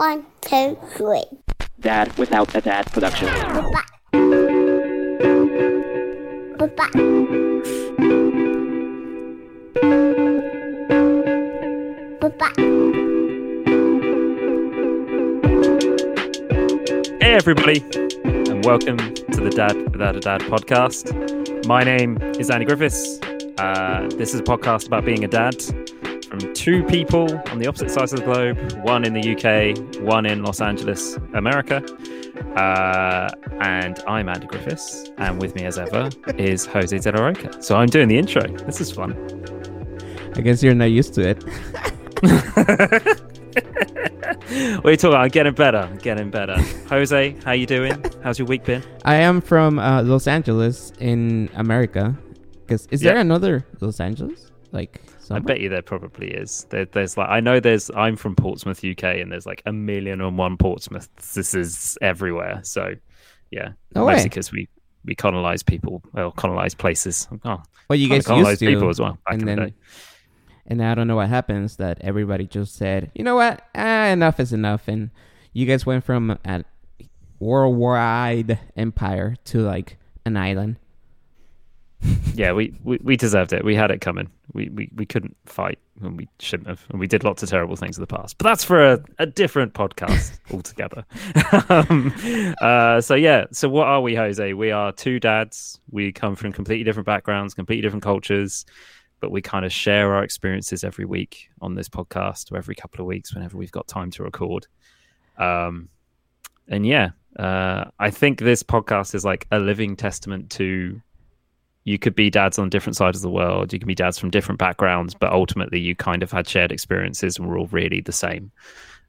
One, two, three. Dad Without a Dad production. Bye-bye. Bye-bye. Bye-bye. Hey, everybody, and welcome to the Dad Without a Dad podcast. My name is Andy Griffiths. Uh, this is a podcast about being a dad from two people on the opposite sides of the globe one in the UK, one in Los Angeles, America. Uh, and I'm Andy Griffiths, and with me as ever is Jose De La Roca. So I'm doing the intro. This is fun. I guess you're not used to it. what are you talking about? I'm getting better. I'm getting better. Jose, how you doing? How's your week been? I am from uh, Los Angeles in America. Because is there another Los Angeles? Like, I bet you there probably is. There, there's like I know there's. I'm from Portsmouth, UK, and there's like a million and one Portsmouth. This is everywhere. So, yeah, No mostly because we we colonize people, well, colonize places. Oh, Well, you guys colonize used to, people as well back and in then, the day. and I don't know what happens that everybody just said, you know what, ah, enough is enough, and you guys went from a worldwide empire to like an island. Yeah, we, we we deserved it. We had it coming. We we, we couldn't fight, and we shouldn't have. And we did lots of terrible things in the past. But that's for a, a different podcast altogether. um, uh, so yeah. So what are we, Jose? We are two dads. We come from completely different backgrounds, completely different cultures, but we kind of share our experiences every week on this podcast, or every couple of weeks, whenever we've got time to record. Um, and yeah, uh, I think this podcast is like a living testament to you could be dads on different sides of the world. You can be dads from different backgrounds, but ultimately you kind of had shared experiences and we're all really the same.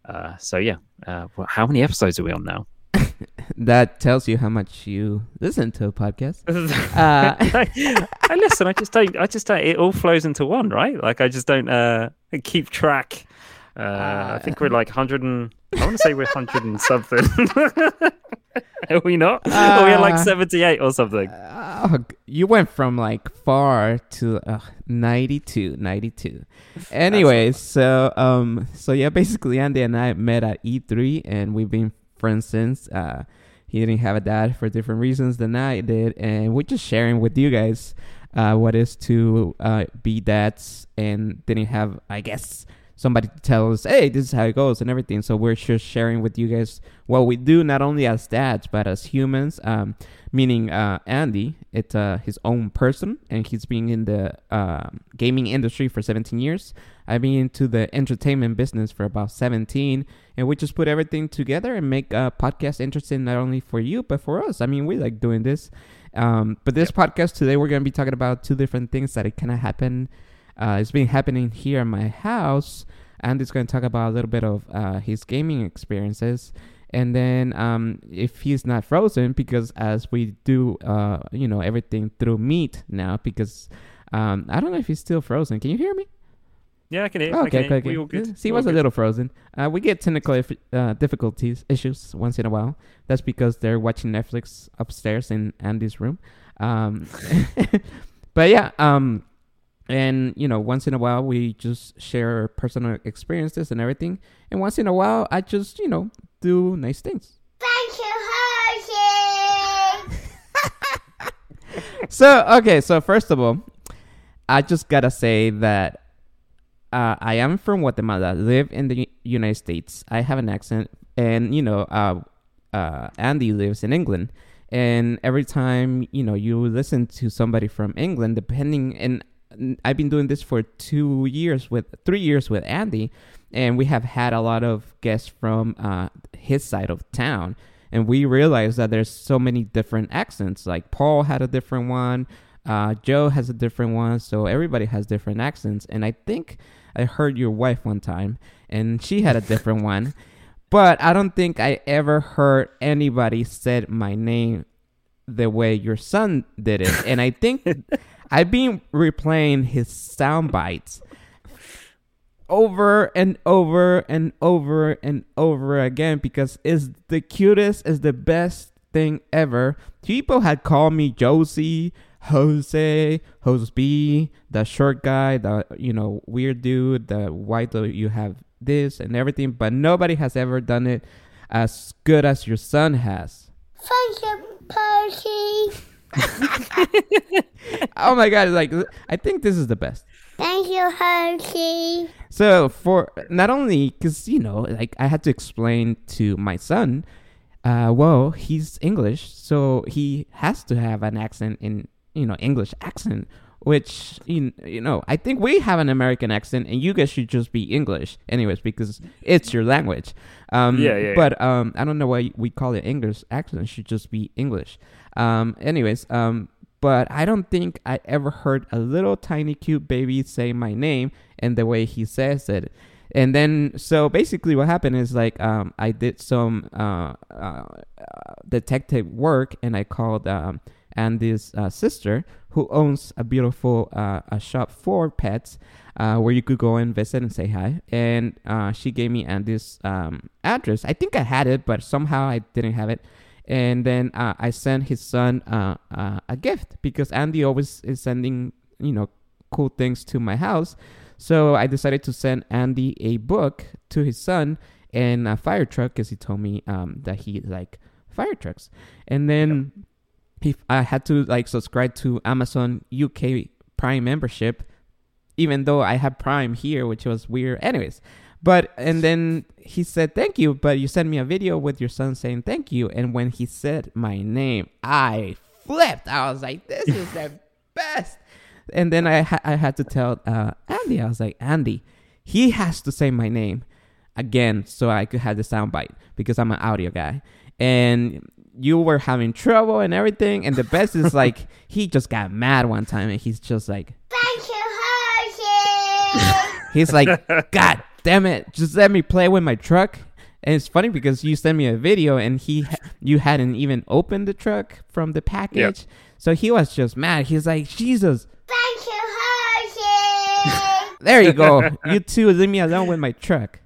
Uh, so yeah, uh, wh- how many episodes are we on now? That tells you how much you listen to a podcast. I, I listen. I just don't. I just don't. It all flows into one, right? Like I just don't uh, keep track. Uh, I think we're like hundred and. I want to say we're hundred and something. are we not? Are we at like Uh, seventy-eight or something? G- you went from like far to uh, 92, 92. Anyways, so um, so yeah, basically Andy and I met at E3, and we've been friends since. Uh, he didn't have a dad for different reasons than I did, and we're just sharing with you guys uh, what is to uh, be dads, and didn't have, I guess, somebody to tell us, hey, this is how it goes and everything. So we're just sharing with you guys what we do, not only as dads but as humans. Um, meaning uh, Andy, it's uh, his own person, and he's been in the uh, gaming industry for 17 years. I've been into the entertainment business for about 17, and we just put everything together and make a podcast interesting not only for you but for us. I mean, we like doing this. Um, but this podcast today, we're going to be talking about two different things that it kind of happened. Uh, it's been happening here in my house. Andy's going to talk about a little bit of uh, his gaming experiences. And then um, if he's not frozen, because as we do, uh, you know, everything through Meet now, because um, I don't know if he's still frozen. Can you hear me? Yeah, I can hear. Okay, can okay, okay. We all good. See, he was a little frozen. Uh, we get technical if- uh, difficulties, issues once in a while. That's because they're watching Netflix upstairs in Andy's room. Um, but yeah, um, and you know, once in a while we just share personal experiences and everything. And once in a while, I just you know do nice things. Thank you, Hershey. so okay, so first of all, I just gotta say that uh, I am from Guatemala, live in the United States. I have an accent, and you know, uh, uh, Andy lives in England. And every time you know you listen to somebody from England, depending, and I've been doing this for two years with three years with Andy, and we have had a lot of guests from uh, his side of town and we realized that there's so many different accents. Like Paul had a different one, uh, Joe has a different one, so everybody has different accents. And I think I heard your wife one time, and she had a different one, but I don't think I ever heard anybody said my name the way your son did it. And I think I've been replaying his sound bites over and over and over and over again because it's the cutest, it's the best thing ever. People had called me Josie, Jose, Jose B, the short guy, the you know weird dude, the why do you have this and everything, but nobody has ever done it as good as your son has. Thank you, Percy. Oh my god! Like I think this is the best. Thank you, Hershey. So for not only because you know, like I had to explain to my son, uh, well, he's English, so he has to have an accent in you know English accent, which you, you know I think we have an American accent, and you guys should just be English, anyways, because it's your language. Um, Yeah, yeah, But um, I don't know why we call it English accent. It should just be English. Um, anyways, um, but I don't think I ever heard a little tiny cute baby say my name and the way he says it. And then, so basically, what happened is like um, I did some uh, uh, uh, detective work, and I called um, this uh, sister, who owns a beautiful uh, a shop for pets, uh, where you could go and visit and say hi. And uh, she gave me Andy's um, address. I think I had it, but somehow I didn't have it and then uh, I sent his son uh, uh, a gift because Andy always is sending you know cool things to my house. So I decided to send Andy a book to his son and a fire truck because he told me um, that he like fire trucks. And then he, I had to like subscribe to Amazon UK Prime membership, even though I have Prime here, which was weird. Anyways, but and then he said thank you, but you sent me a video with your son saying thank you, and when he said my name, I flipped. I was like, this is the best. And then I ha- I had to tell uh, Andy, I was like, Andy, he has to say my name again so I could have the soundbite because I'm an audio guy. And you were having trouble and everything. And the best is like he just got mad one time and he's just like Thank you, Hershey. he's like, God damn it, just let me play with my truck. And it's funny because you sent me a video and he you hadn't even opened the truck from the package. So he was just mad. He's like, Jesus, Thank you, Hershey. there you go. you two leave me alone with my truck.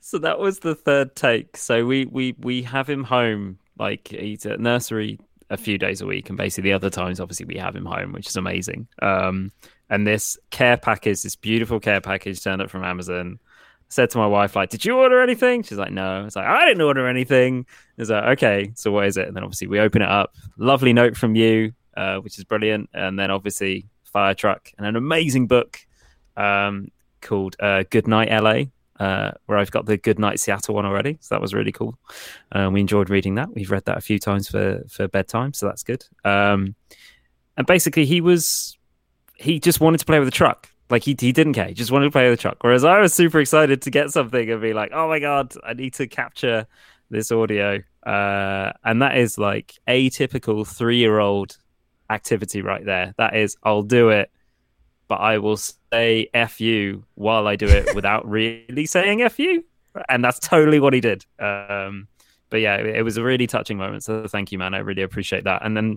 So that was the third take. So we we we have him home like he's at nursery a few days a week, and basically the other times, obviously, we have him home, which is amazing. Um, and this care package, this beautiful care package, turned up from Amazon. I said to my wife, like, "Did you order anything?" She's like, "No." It's like, "I didn't order anything." It's like, "Okay, so what is it?" And then obviously we open it up. Lovely note from you, uh, which is brilliant. And then obviously fire truck and an amazing book um, called uh, Good Night LA, uh, where I've got the Good Night Seattle one already. So that was really cool. Um, we enjoyed reading that. We've read that a few times for for bedtime, so that's good. Um, and basically, he was he just wanted to play with the truck. Like he he didn't care. He just wanted to play with the truck. Whereas I was super excited to get something and be like, oh my god, I need to capture this audio. Uh, and that is like atypical three year old activity right there. That is, I'll do it, but I will say F you while I do it without really saying F you. And that's totally what he did. Um, but yeah, it, it was a really touching moment. So thank you, man. I really appreciate that. And then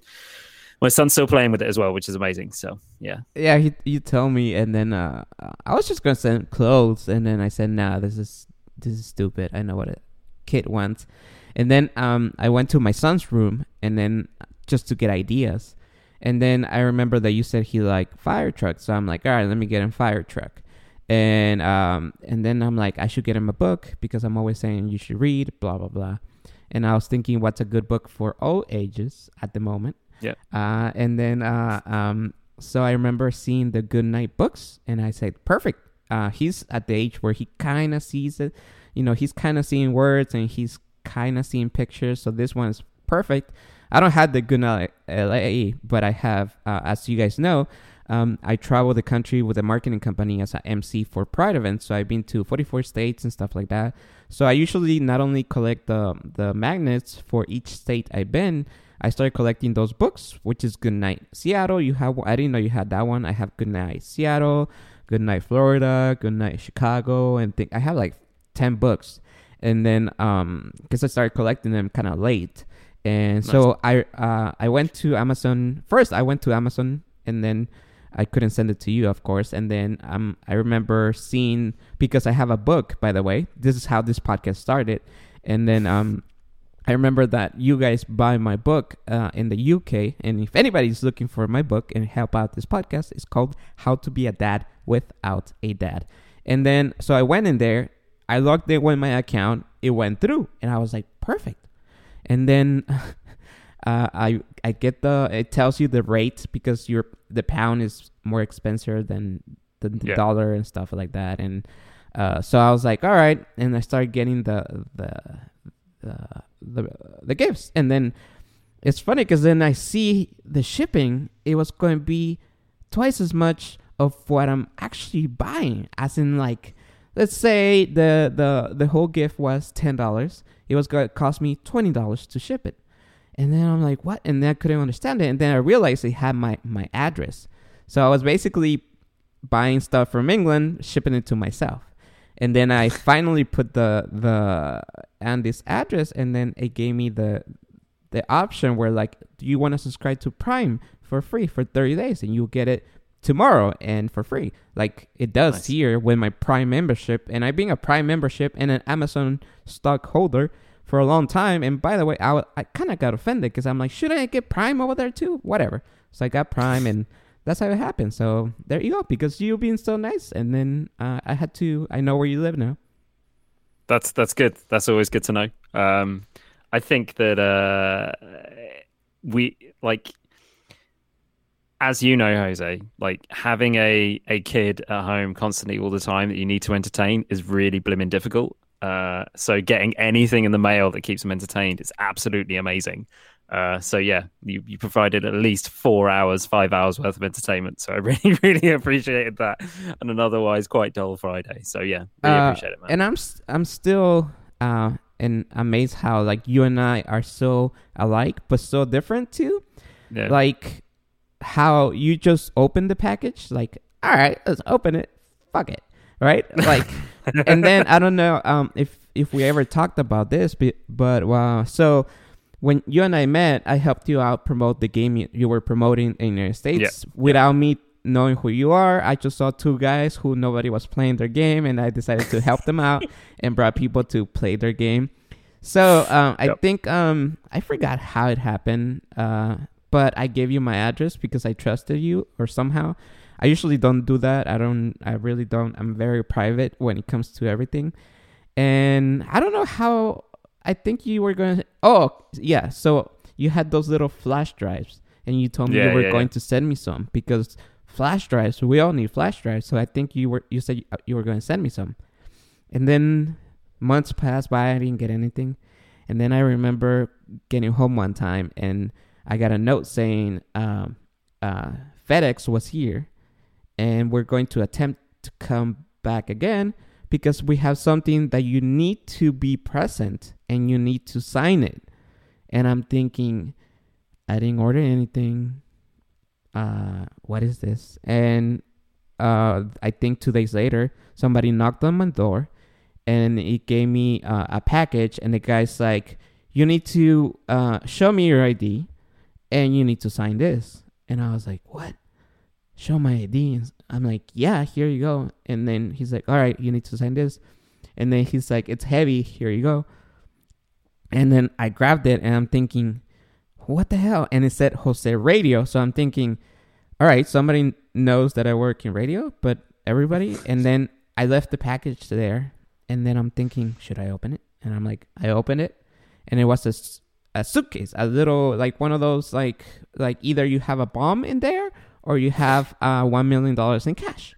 my son's still playing with it as well, which is amazing. So yeah. Yeah, he you tell me, and then uh, I was just gonna send clothes, and then I said, "Nah, this is this is stupid. I know what a kid wants." And then um, I went to my son's room, and then just to get ideas, and then I remember that you said he liked fire trucks, so I'm like, "All right, let me get him fire truck." And um, and then I'm like, I should get him a book because I'm always saying you should read, blah blah blah. And I was thinking, what's a good book for all ages at the moment? Yeah. Uh, and then uh, um, so I remember seeing the Good Night books, and I said, perfect. Uh, he's at the age where he kind of sees it. You know, he's kind of seeing words and he's kind of seeing pictures. So this one is perfect. I don't have the Good LA, but I have, uh, as you guys know, um, I travel the country with a marketing company as an MC for Pride events. So I've been to 44 states and stuff like that. So I usually not only collect the the magnets for each state I've been, I started collecting those books, which is Good Night Seattle. You have I didn't know you had that one. I have Good Night Seattle, Good Night Florida, Good Night Chicago, and think I have like ten books. And then um, because I started collecting them kind of late, and so I uh I went to Amazon first. I went to Amazon, and then I couldn't send it to you, of course. And then um I remember seeing because I have a book, by the way. This is how this podcast started, and then um I remember that you guys buy my book uh, in the UK, and if anybody's looking for my book and help out this podcast, it's called "How to Be a Dad Without a Dad." And then, so I went in there, I logged in with my account. It went through, and I was like, perfect. And then uh, I I get the it tells you the rate because your the pound is more expensive than the, the Yeah. dollar and stuff like that. And uh, so I was like, all right, and I started getting the the the the, the gifts, and then it's funny because then I see the shipping. It was going to be twice as much of what I'm actually buying. As in, like, let's say the the the whole gift was ten dollars. It was going to cost me twenty dollars to ship it. And then I'm like, what? And then I couldn't understand it. And then I realized they had my my address. So I was basically buying stuff from England, shipping it to myself. And then I finally put the the Andy's address, and then it gave me the the option where like, do you want to subscribe to Prime for free for 30 days, and you'll get it tomorrow and for free, like it does Nice. here with my Prime membership. And I being a Prime membership and an Amazon stockholder for a long time. And by the way, I, I kind of got offended because I'm like, should I get Prime over there too? Whatever. So I got Prime, and that's how it happened. So there you go. Because you being so nice, and then uh, I had to. I know where you live now. That's that's good. That's always good to know. Um, I think that uh, we like, as you know, Jose, like having a a kid at home constantly all the time that you need to entertain is really blimmin' difficult. Uh, so getting anything in the mail that keeps them entertained is absolutely amazing. Uh, so yeah, you, you provided at least four hours, five hours worth of entertainment. So I really, really appreciated that on an otherwise quite dull Friday. So yeah, really Uh, appreciate it, man. And I'm I'm still uh and amazed how like you and I are so alike but so different too. yeah. Like how you just open the package, like all right, let's open it. Fuck it, right? Like, and then I don't know um if if we ever talked about this, but but wow. So when you and I met, I helped you out promote the game you, you were promoting in the United States without me knowing who you are. I just saw two guys who nobody was playing their game, and I decided to help them out and brought people to play their game. So um, I Yep. think um, I forgot how it happened, uh, but I gave you my address because I trusted you, or somehow. I usually don't do that. I don't. I really don't. I'm very private when it comes to everything, and I don't know how. I think you were going. to... Oh yeah, so you had those little flash drives, and you told me Yeah, you were yeah, going yeah. to send me some because flash drives. We all need flash drives, so I think you were. You said you uh, were going to send me some, and then months passed by. I didn't get anything, and then I remember getting home one time, and I got a note saying um, uh, FedEx was here, and we're going to attempt to come back again because we have something that you need to be present and you need to sign it. And I'm thinking, I didn't order anything. Uh, what is this? And uh, I think two days later, somebody knocked on my door, and it gave me uh, a package. And the guy's like, "You need to uh, show me your ID, and you need to sign this." And I was like, "What?" Show my ID. I'm like, "Yeah, here you go." And then he's like, "All right, you need to sign this." And then he's like, "It's heavy. Here you go." And then I grabbed it, and I'm thinking, "What the hell?" And it said Jose Radio, so I'm thinking, "All right, somebody knows that I work in radio, but everybody." And then I left the package there, and then I'm thinking, should I open it? And I'm like, I opened it, and it was a, a suitcase, a little like one of those like like either you have a bomb in there or you have uh one million dollars in cash.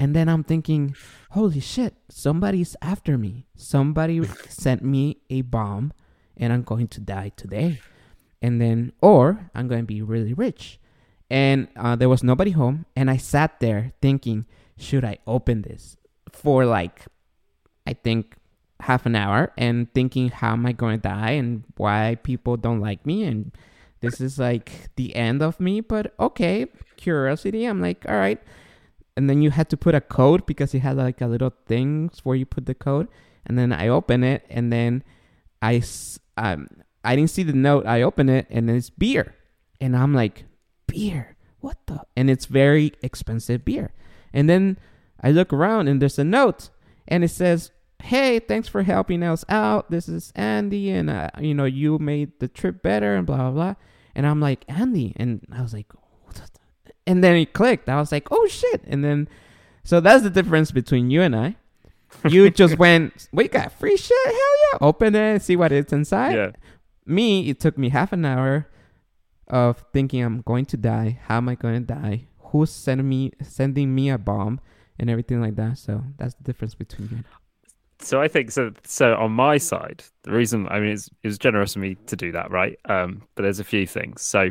And then I'm thinking, holy shit, somebody's after me. Somebody sent me a bomb, and I'm going to die today. And then, or I'm going to be really rich. And uh, there was nobody home, and I sat there thinking, should I open this for like I think half an hour and thinking how am I going to die and why people don't like me? And this is like the end of me but okay curiosity I'm like all right. And then you had to put a code because it had like a little things where you put the code. And then I open it and then I um I didn't see the note. I open it and then it's beer. And I'm like beer? What the? And it's very expensive beer. And then I look around and there's a note and it says, "Hey, thanks for helping us out. This is Andy, and uh, you know you made the trip better, and blah blah blah." And I'm like, "Andy," and I was like, and then it clicked. I was like, "Oh shit!" And then, so that's the difference between you and I. you just went, we got free shit. Hell yeah! Open it, see what it's inside. yeah. Me, it took me half an hour of thinking I'm going to die. How am I going to die? Who's sending me sending me a bomb and everything like that? So that's the difference between me. So I think so. So on my side, the reason I mean it's, it was generous of me to do that, right? Um, but there's a few things. So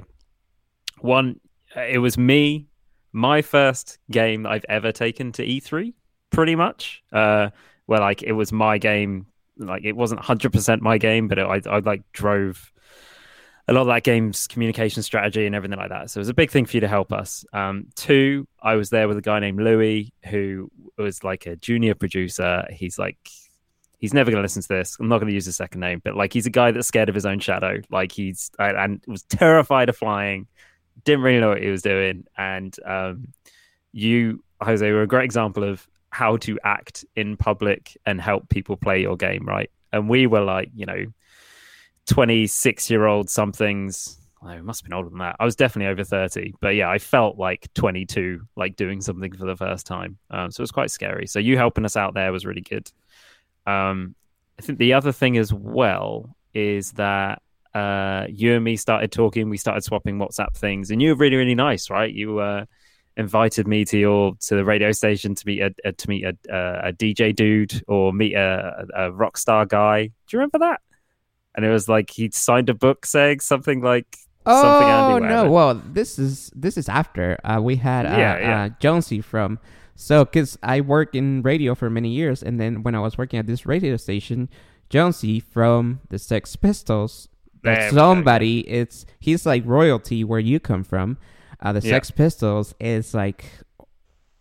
one, it was me, my first game that I've ever taken to E3, pretty much. Uh, where like it was my game, like it wasn't 100 percent my game, but it, I I like drove a lot of that game's communication strategy and everything like that. So it was a big thing for you to help us. Um, two, I was there with a guy named Louis who was like a junior producer. He's like, he's never going to listen to this. I'm not going to use his second name, but like he's a guy that's scared of his own shadow. Like he's and- and was terrified of flying. Didn't really know what he was doing. And um, you, Jose, were a great example of how to act in public and help people play your game, right? And we were like, you know, 26 year old somethings. I must have been older than that. I was definitely over 30, but yeah, I felt like 22, like doing something for the first time. Um, so it was quite scary. So you helping us out there was really good. Um, I think the other thing as well is that uh, you and me started talking. We started swapping WhatsApp things, and you were really, really nice, right? You uh, invited me to your to the radio station to meet a, a to meet a, a, a DJ dude or meet a, a rock star guy. Do you remember that? And it was like he'd signed a book saying something like something Oh Andy no! Well, this is this is after uh, we had uh, Yeah, yeah. Uh, Jonesy from. So, because I worked in radio for many years, and then when I was working at this radio station, Jonesy from the Sex Pistols, There we go, somebody. It's he's like royalty where you come from. Uh, the. Sex Pistols is like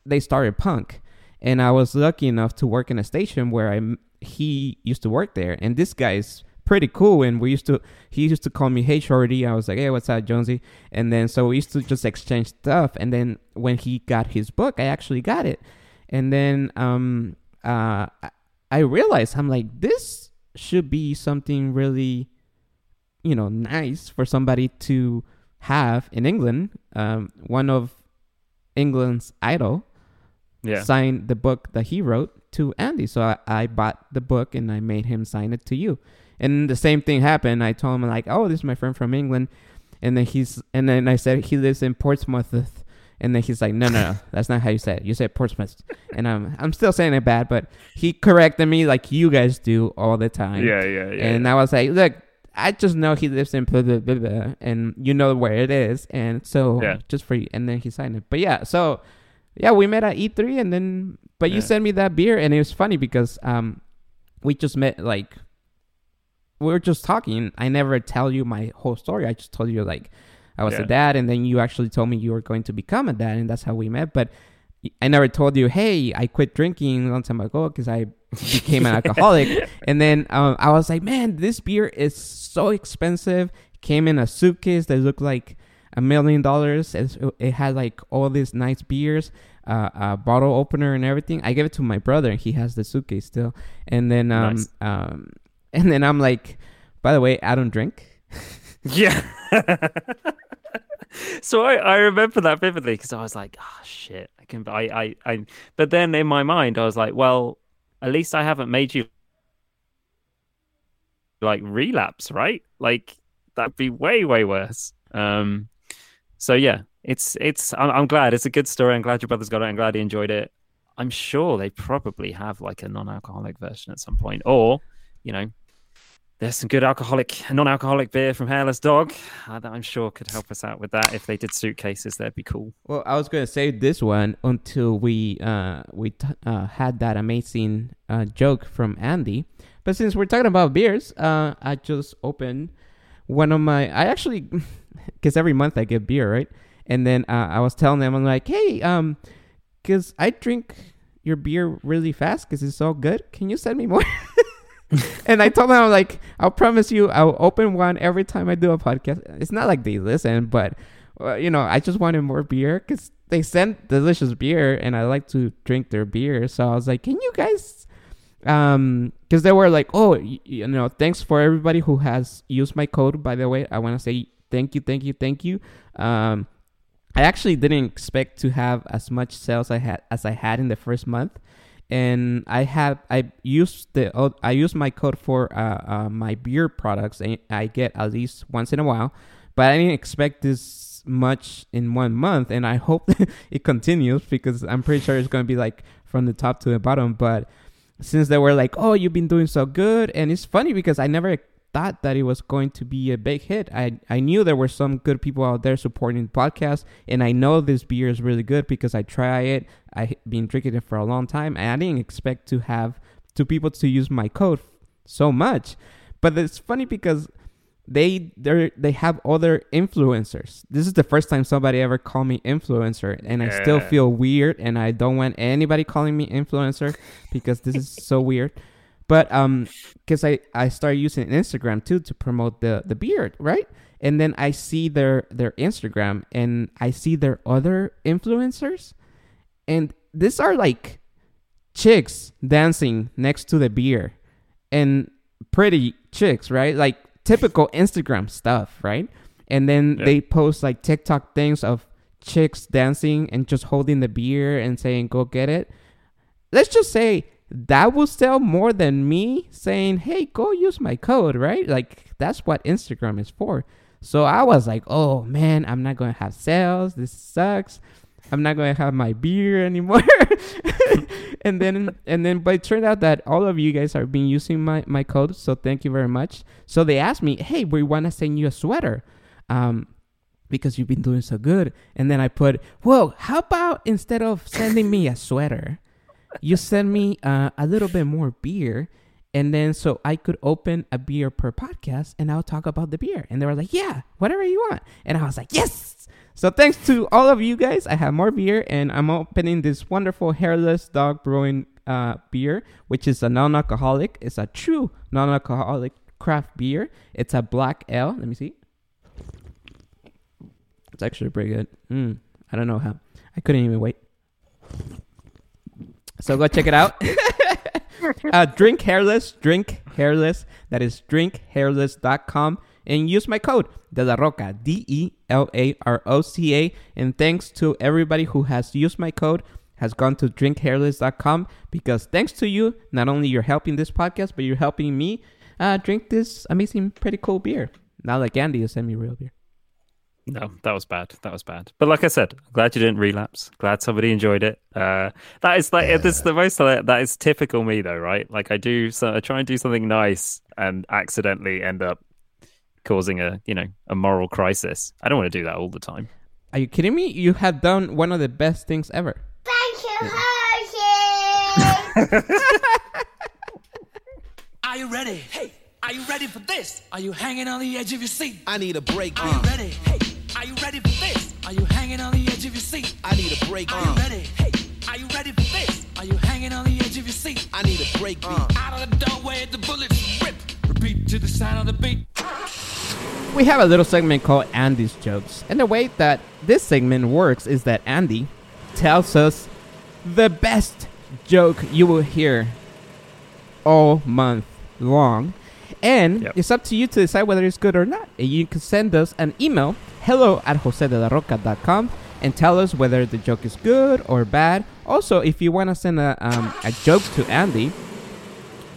they started punk, and I was lucky enough to work in a station where I he used to work there, and this guy's pretty cool. And we used to he used to call me Hey Shorty. I was like Hey, what's up, Jonesy? And then so we used to just exchange stuff. And then when he got his book, I actually got it, and then um uh I- realized I'm like this should be something really you know nice for somebody to have in England. Um, one of England's idol yeah, signed the book that he wrote to Andy. So I, I bought the book and I made him sign it to you. And the same thing happened. I told him like, "Oh, this is my friend from England," and then he's and then I said he lives in Portsmouth. And then he's like, no, no, no, that's not how you say it. You said Portsmouth, and I'm, I'm still saying it bad, but he corrected me like you guys do all the time. yeah, yeah, yeah. And I was like, look, I just know he lives in blah, blah, blah, blah, and you know where it is. And so Yeah. just for you. And then he signed it. But yeah, so yeah, we met at E3 and then, but you sent me that beer and it was funny because um, we just met like, we were just talking. I never tell you my whole story. I just told you like, I was Yeah. a dad and then you actually told me you were going to become a dad and that's how we met. But I never told you, hey, I quit drinking a long time ago because I became an alcoholic. And then um, I was like, man, this beer is so expensive. Came in a suitcase that looked like a million dollars. It had like all these nice beers, uh, a bottle opener and everything. I gave it to my brother. And he has the suitcase still. And then, um, Nice. um, and then I'm like, by the way, I don't drink. Yeah. so I, I remember that vividly because I was like, oh shit, I can I, I I but then in my mind I was like, well, at least I haven't made you like relapse, right? Like that'd be way, way worse. Um so yeah, it's it's I'm, I'm glad it's a good story. I'm glad your brother's got it. I'm glad he enjoyed it. I'm sure they probably have like a non-alcoholic version at some point, or you know, there's some good alcoholic, non-alcoholic beer from Hairless Dog uh, that I'm sure could help us out with that. If they did suitcases, that'd be cool. Well, I was gonna save this one until we uh, we t- uh, had that amazing uh, joke from Andy. But since we're talking about beers, uh, I just opened one of my. I actually, because every month I get beer, right? And then uh, I was telling them, I'm like, hey, um, because I drink your beer really fast because it's so good. Can you send me more? and I told them, I'm like, I'll promise you, I'll open one every time I do a podcast. It's not like they listen, but uh, you know, I just wanted more beer because they sent delicious beer, and I like to drink their beer. So I was like, can you guys? Um, because they were like, oh, y- you know, thanks for everybody who has used my code. By the way, I want to say thank you, thank you, thank you. Um, I actually didn't expect to have as much sales I had as I had in the first month, and I have I used the oh, I use my code for uh, uh, my beer products, and I get at least once in a while. But I didn't expect this much in one month, and I hope it continues because I'm pretty sure it's going to be like from the top to the bottom. But since they were like, "Oh, you've been doing so good," and it's funny because I never thought that it was going to be a big hit. I I knew there were some good people out there supporting the podcast, and I know this beer is really good because I try it. I've been drinking it for a long time, and I didn't expect to have two people to use my code so much. But it's funny because they they they have other influencers. This is the first time somebody ever called me influencer, and I still feel weird, and I don't want anybody calling me influencer because this is so weird. But um, because I I started using Instagram too to promote the the beard, right? And then I see their their Instagram, and I see their other influencers, and these are like chicks dancing next to the beer, and pretty chicks, right? Like typical Instagram stuff, right? And then Yeah. they post like TikTok things of chicks dancing and just holding the beer and saying, go get it. Let's just say that will sell more than me saying, hey, go use my code, right? Like that's what Instagram is for. So I was like, oh man, I'm not going to have sales. This sucks. I'm not going to have my beer anymore. and then and then but it turned out that all of you guys are been using my my code so thank you very much so they asked me hey we want to send you a sweater um because you've been doing so good and then i put whoa how about instead of sending me a sweater you send me uh, a little bit more beer and then so i could open a beer per podcast and i'll talk about the beer and they were like yeah whatever you want and i was like yes so thanks to all of you guys, I have more beer, and I'm opening this wonderful hairless dog brewing uh, beer, which is a non-alcoholic. It's a true non-alcoholic craft beer. It's a black ale. Let me see. It's actually pretty good. Mm, I don't know how. I couldn't even wait. So go check it out. uh, drink hairless, drink hairless. That is drinkhairless.com and use my code De La Roca, D E L A R O C A. And thanks to everybody who has used my code, has gone to drinkhairless.com because thanks to you, not only you're helping this podcast, but you're helping me uh, drink this amazing, pretty cool beer. Not like Andy, you sent me real beer. No, that was bad. That was bad. But like I said, glad you didn't relapse. Glad somebody enjoyed it. Uh, that is like this is the most like, that is typical me though, right? Like I do so I try and do something nice and accidentally end up causing a you know a moral crisis. I don't want to do that all the time. Are you kidding me? You have done one of the best things ever. Thank you, Hershey. Are you ready? Hey, are you ready for this? Are you hanging on the edge of your seat? I need a break. Are you ready? Hey, are you ready for this? Are you hanging on the edge of your seat? I need a break. Are you uh. ready? Hey, are you ready for this? Are you hanging on the edge of your seat? I need a break. Uh. Uh. Out of the doorway, the bullets rip. Repeat to the sound of the beat. We have a little segment called Andy's Jokes. And the way that this segment works is that Andy tells us the best joke you will hear all month long. And Yep. it's up to you to decide whether it's good or not. And you can send us an email, hello at josedelaroca.com, and tell us whether the joke is good or bad. Also, if you want to send a, um, a joke to Andy,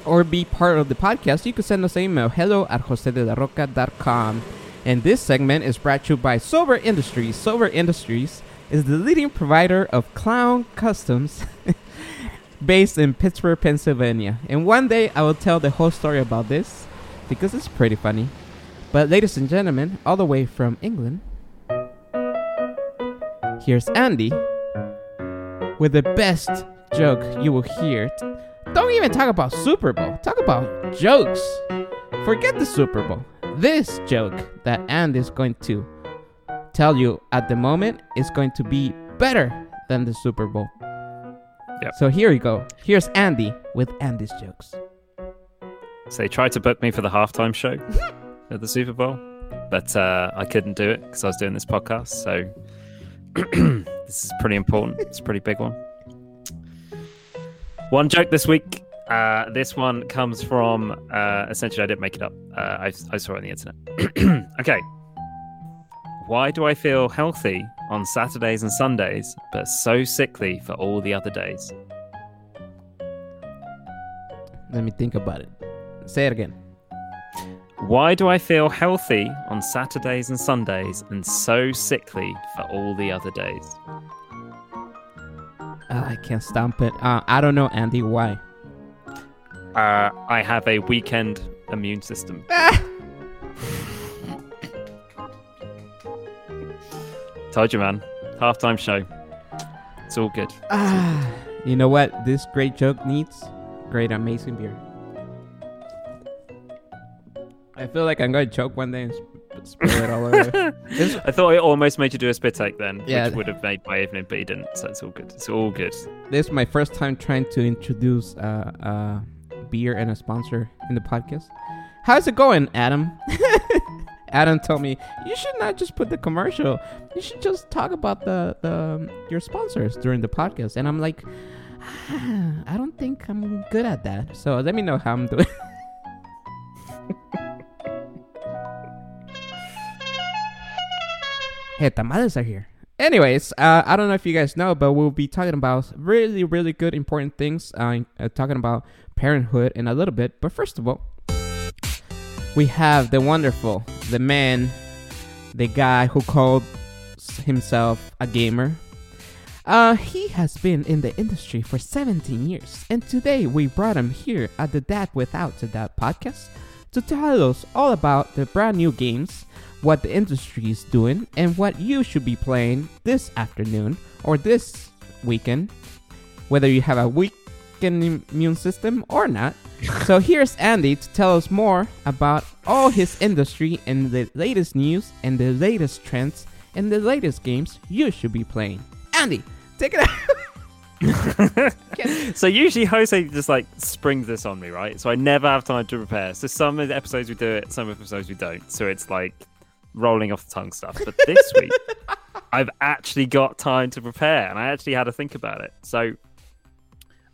or be part of the podcast, you can send us an email hello at josedelaroca.com. And this segment is brought to you by Silver Industries. Silver Industries is the leading provider of clown customs based in Pittsburgh, Pennsylvania. And one day I will tell the whole story about this because it's pretty funny. But, ladies and gentlemen, all the way from England, here's Andy with the best joke you will hear. Don't even talk about Super Bowl. Talk about jokes. Forget the Super Bowl. This joke that Andy is going to tell you at the moment is going to be better than the Super Bowl. Yep. So here you go. Here's Andy with Andy's jokes. So they tried to book me for the halftime show at the Super Bowl, but uh, I couldn't do it because I was doing this podcast. So this is pretty important. It's a pretty big one. One joke this week. Uh, this one comes from uh, essentially I didn't make it up. Uh, I, I saw it on the internet. okay. Why do I feel healthy on Saturdays and Sundays, but so sickly for all the other days? Let me think about it. Say it again. Why do I feel healthy on Saturdays and Sundays and so sickly for all the other days? Uh, I can't stomp it. Uh, I don't know, Andy. Why? Uh, I have a weekend immune system. Told you, man. Halftime show. It's all good. Ah, you know what? This great joke needs great, amazing beer. I feel like I'm going to choke one day and sp- spill it all over. I thought it almost made you do a spit take then, Yeah. which would have made my evening, but you didn't. So it's all good. It's all good. this is my first time trying to introduce uh, uh, beer and a sponsor in the podcast. How's it going, Adam? Adam told me you should not just put the commercial. You should just talk about the, the um, your sponsors during the podcast. And I'm like, "Ah, I don't think I'm good at that. So let me know how I'm doing. hey, tamales are here. Anyways, uh, I don't know if you guys know, but we'll be talking about really, really good, important things. Uh, uh, talking about parenthood in a little bit. But first of all, we have the wonderful, the man, the guy who called himself a gamer. Uh, he has been in the industry for 17 years, and today we brought him here at the Dad Without a Dad podcast to tell us all about the brand new games, what the industry is doing, and what you should be playing this afternoon or this weekend, whether you have a weakened immune system or not. so here's Andy to tell us more about all his industry and the latest news and the latest trends and the latest games you should be playing. Andy, take it out. So usually Jose just like springs this on me, right? So I never have time to prepare. So some of the episodes we do it, some episodes we don't. So it's like rolling off the tongue stuff. But this week, I've actually got time to prepare, and I actually had to think about it. So I'm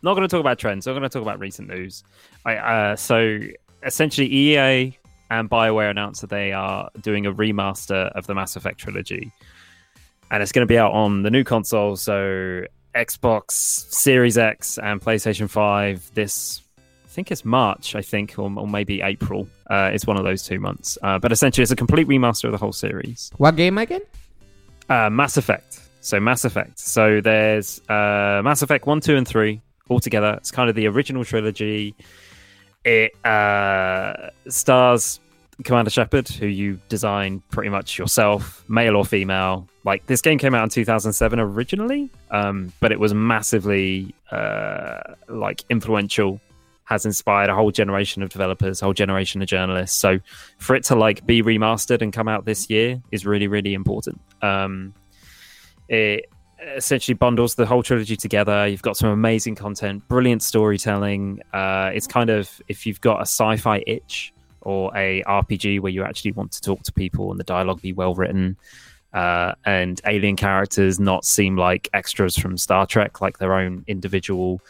not going to talk about trends. I'm going to talk about recent news. I uh, so essentially EA and BioWare announced that they are doing a remaster of the Mass Effect trilogy, and it's going to be out on the new console. So Xbox Series X and PlayStation 5 this I think it's March, I think, or, or maybe April. Uh, it's one of those two months. Uh, but essentially, it's a complete remaster of the whole series. What game again? Uh, Mass Effect. So Mass Effect. So there's uh, Mass Effect 1, 2, and 3 all together. It's kind of the original trilogy. It uh, stars Commander Shepard, who you designed pretty much yourself, male or female. Like this game came out in 2007 originally, um, but it was massively uh, like influential. Has inspired a whole generation of developers, a whole generation of journalists. So for it to like be remastered and come out this year is really, really important. Um, it essentially bundles the whole trilogy together. You've got some amazing content, brilliant storytelling. Uh, it's kind of if you've got a sci-fi itch or a RPG where you actually want to talk to people and the dialogue be well written, uh, and alien characters not seem like extras from Star Trek, like their own individual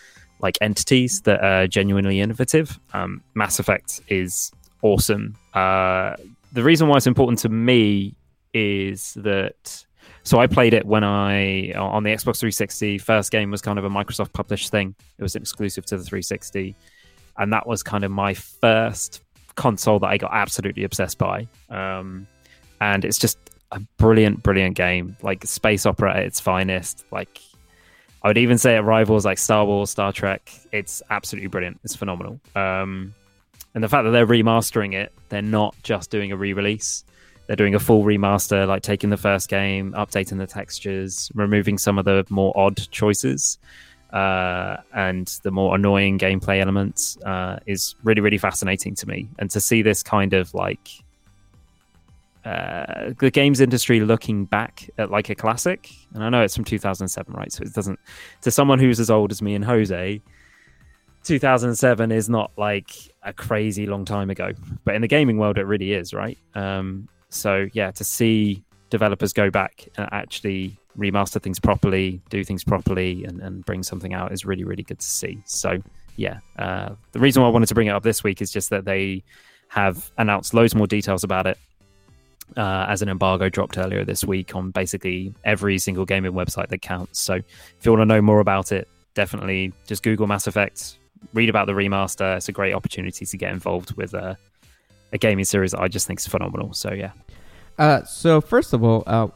like entities that are genuinely innovative. Um, Mass Effect is awesome. Uh, the reason why it's important to me is that so I played it when I on the Xbox 360. First game was kind of a Microsoft published thing. It was exclusive to the 360, and that was kind of my first console that I got absolutely obsessed by. Um, and it's just a brilliant, brilliant game, like space opera at its finest. Like I would even say it rivals like Star Wars, Star Trek. It's absolutely brilliant. It's phenomenal. Um, and the fact that they're remastering it, they're not just doing a re-release. They're doing a full remaster, like taking the first game, updating the textures, removing some of the more odd choices, uh, and the more annoying gameplay elements uh, is really, really fascinating to me. And to see this kind of like uh, the games industry looking back at like a classic, and I know it's from 2007, right? So it doesn't to someone who's as old as me and Jose. 2007 is not like a crazy long time ago, but in the gaming world, it really is, right? Um, so yeah, to see developers go back and actually remaster things properly, do things properly, and, and bring something out is really, really good to see. So yeah, uh, the reason why I wanted to bring it up this week is just that they have announced loads more details about it. Uh, as an embargo dropped earlier this week on basically every single gaming website that counts. So if you want to know more about it, definitely just Google Mass Effect read about the remaster. It's a great opportunity to get involved with a, a gaming series that I just think is phenomenal. So yeah, Uh, so first of all, uh,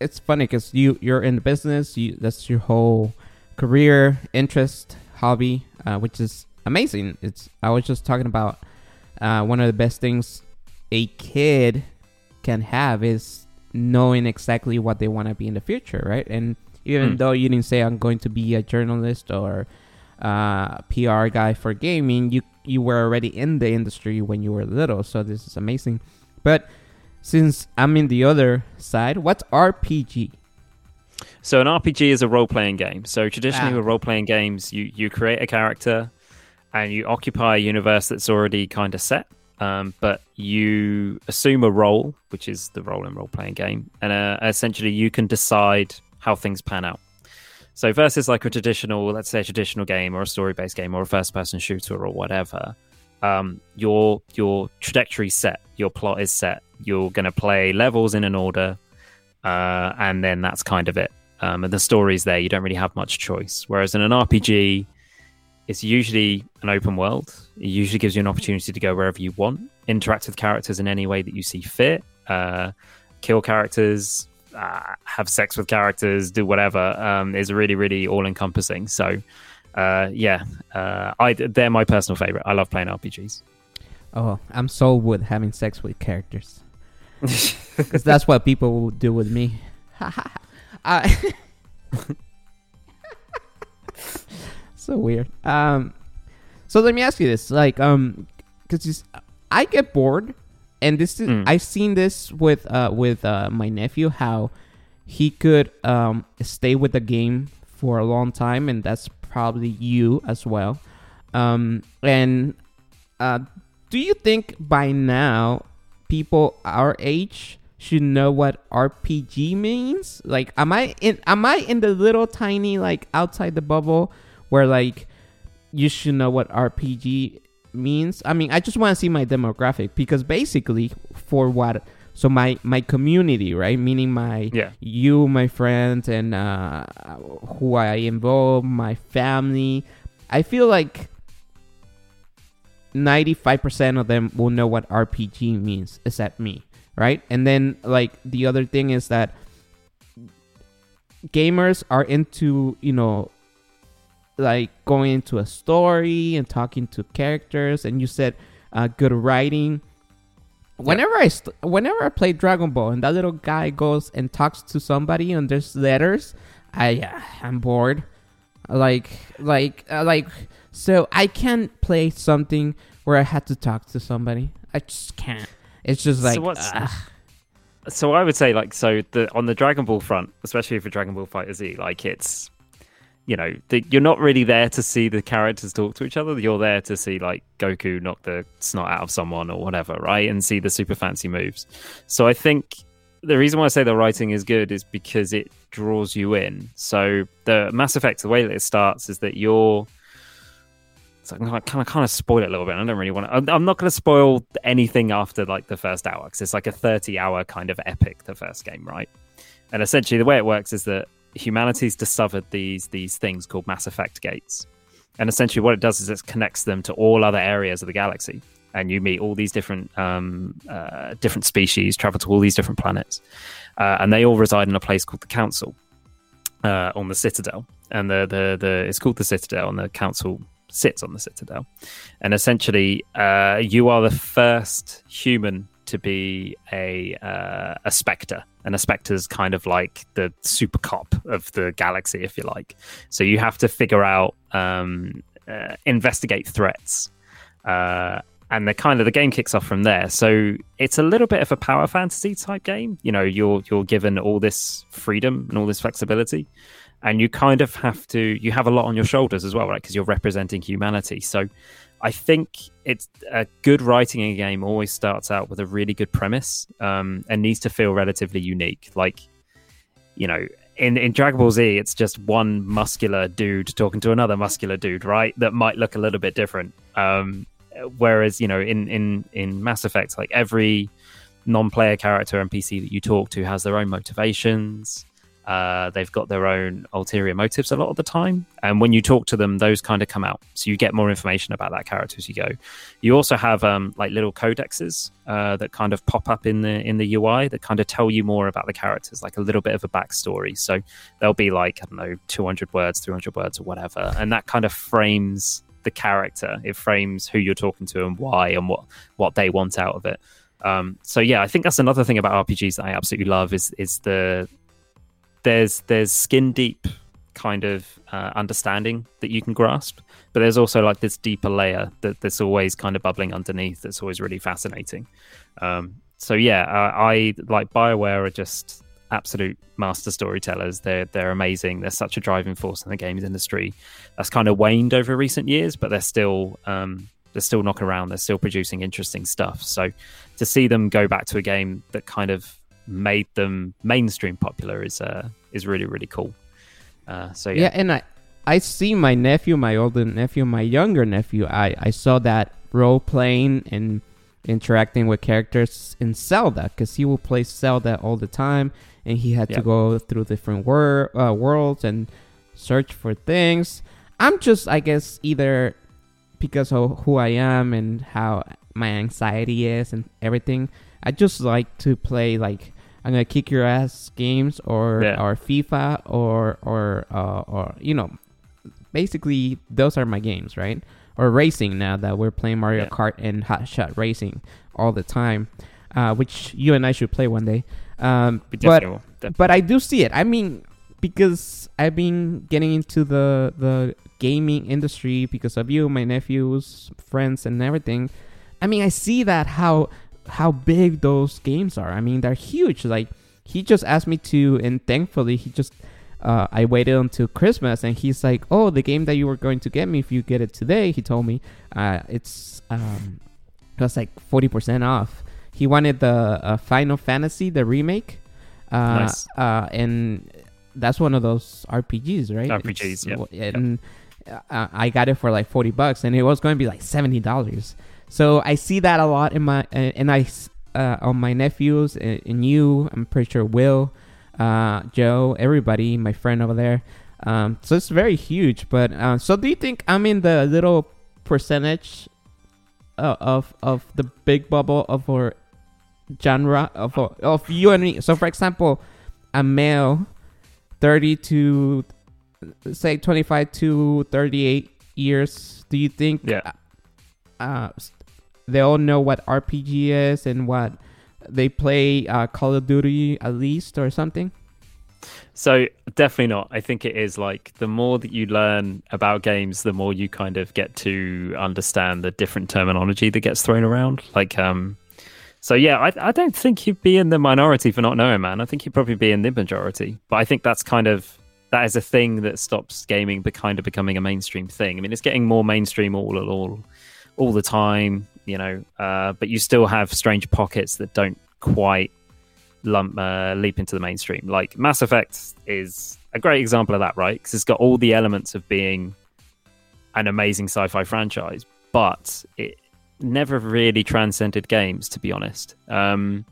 it's funny because you you're in the business. You that's your whole career, interest, hobby, uh, which is amazing. It's I was just talking about uh, one of the best things a kid can have is knowing exactly what they want to be in the future, right? And even Hmm. though you didn't say I'm going to be a journalist or uh, PR guy for gaming, you you were already in the industry when you were little. So this is amazing. But since I'm in the other side, what's RPG? So an RPG is a role playing game. So traditionally Ah. with role playing games, you you create a character and you occupy a universe that's already kind of set. Um, but you assume a role, which is the role in role playing game, and uh, essentially you can decide how things pan out. So versus like a traditional, let's say a traditional game or a story based game or a first person shooter or whatever, um, your your trajectory set, your plot is set. You're going to play levels in an order, uh, and then that's kind of it. Um, and the story's there. You don't really have much choice. Whereas in an RPG, it's usually an open world. It usually gives you an opportunity to go wherever you want, interact with characters in any way that you see fit, uh, kill characters, uh, have sex with characters, do whatever. Um, is really, really all encompassing. So, uh, yeah, uh, I they're my personal favorite. I love playing RPGs. Oh, I'm sold with having sex with characters. Because that's what people will do with me. so weird. Um, so let me ask you this: like, um, because I get bored, and this is Mm. I've seen this with uh with uh my nephew how he could um stay with the game for a long time, and that's probably you as well. Um, and uh, do you think by now people our age should know what RPG means? Like, am I in? Am I in the little tiny like outside the bubble where like you should know what RPG means? I mean, I just want to see my demographic because basically, for what? So my my community, right? Meaning my Yeah. you, my friends, and uh, who I involve, my family. I feel like 95% of them will know what RPG means, except me, right? And then, like, the other thing is that gamers are into, you know, like going into a story and talking to characters. And you said uh, good writing. Whenever I st- whenever I play Dragon Ball and that little guy goes and talks to somebody and there's letters, I uh, I'm bored. Like like uh, like so I can't play something where I had to talk to somebody. I just can't. It's just like so so I would say like so the on the Dragon Ball front, especially for Dragon Ball Fighter Z, like it's you know the, you're not really there to see the characters talk to each other. You're there to see like Goku knock the snot out of someone or whatever, right? And see the super fancy moves. So I think the reason why I say the writing is good is because it draws you in. So the Mass Effect, the way that it starts is that you're so I'm gonna kind of kind of spoil it a little bit. I don't really want to. I'm, I'm not going to spoil anything after like the first hour because it's like a 30 hour kind of epic. The first game, right? And essentially, the way it works is that humanity's discovered these these things called Mass Effect gates, and essentially what it does is it connects them to all other areas of the galaxy, and you meet all these different um, uh, different species, travel to all these different planets, uh, and they all reside in a place called the Council uh, on the Citadel, and the, the the it's called the Citadel, and the Council sits on the Citadel, and essentially, uh, you are the first human to be a uh, a Spectre, and a Spectre's kind of like the super cop of the galaxy, if you like. So you have to figure out, um, uh, investigate threats. Uh, and the kind of the game kicks off from there. So it's a little bit of a power fantasy type game. You know, you're you're given all this freedom and all this flexibility, and you kind of have to you have a lot on your shoulders as well, right? Because you're representing humanity. So I think it's a good writing in a game always starts out with a really good premise um, and needs to feel relatively unique. Like, you know, in, in Dragon Ball Z, it's just one muscular dude talking to another muscular dude, right? That might look a little bit different. Um, whereas, you know, in, in, in Mass Effect, like every non-player character NPC that you talk to has their own motivations. Uh, they've got their own ulterior motives a lot of the time, and when you talk to them, those kind of come out. So you get more information about that character as you go. You also have um, like little codexes uh, that kind of pop up in the in the UI that kind of tell you more about the characters, like a little bit of a backstory. So they'll be like I don't know, two hundred words, three hundred words, or whatever, and that kind of frames the character. It frames who you're talking to and why and what what they want out of it. Um, so yeah, I think that's another thing about RPGs that I absolutely love is is the there's there's skin deep kind of uh, understanding that you can grasp, but there's also like this deeper layer that that's always kind of bubbling underneath. That's always really fascinating. Um, so yeah, I, I like Bioware are just absolute master storytellers. They're they're amazing. They're such a driving force in the games industry. That's kind of waned over recent years, but they're still um, they're still knocking around. They're still producing interesting stuff. So to see them go back to a game that kind of made them mainstream popular is uh, is really really cool. Uh, so yeah. yeah, and I I see my nephew, my older nephew, my younger nephew. I I saw that role playing and interacting with characters in Zelda because he will play Zelda all the time, and he had Yeah. to go through different wor- uh, worlds and search for things. I'm just, I guess, either because of who I am and how my anxiety is and everything. I just like to play like I'm gonna kick your ass games or Yeah. or FIFA or or uh, or you know, basically those are my games, right? Or racing now that we're playing Mario Yeah. Kart and Hot Shot Racing all the time, uh, which you and I should play one day. Um, but will. But I do see it. I mean, because I've been getting into the the gaming industry because of you, my nephews, friends, and everything. I mean, I see that how how big those games are. I mean, they're huge. Like he just asked me to, and thankfully he just. Uh, I waited until Christmas, and he's like, "Oh, the game that you were going to get me if you get it today," he told me, uh, "It's um, it was like forty percent off." He wanted the uh, Final Fantasy, the remake, uh, Nice. uh, and that's one of those RPGs, right? RPGs, yeah. And uh, I got it for like forty bucks, and it was going to be like seventy dollars. So I see that a lot in my uh, and I s- uh, on my nephews and, and you. I'm pretty sure Will, uh, Joe, everybody, my friend over there. Um, so it's very huge. But uh, so do you think I'm in the little percentage uh, of of the big bubble of our genre of of you and me? So for example, a male, thirty to say twenty five to thirty eight years. Do you think? Yeah. Uh, they all know what RPG is and what they play uh, Call of Duty at least or something. So definitely not. I think it is like the more that you learn about games, the more you kind of get to understand the different terminology that gets thrown around. Like, um, so yeah, I, I don't think you'd be in the minority for not knowing, man. I think you'd probably be in the majority. But I think that's kind of that is a thing that stops gaming be kind of becoming a mainstream thing. I mean, it's getting more mainstream all at all all the time, you know. Uh, but you still have strange pockets that don't quite lump uh, leap into the mainstream. Like Mass Effect is a great example of that, right? Because it's got all the elements of being an amazing sci-fi franchise, but it never really transcended games, to be honest. Um,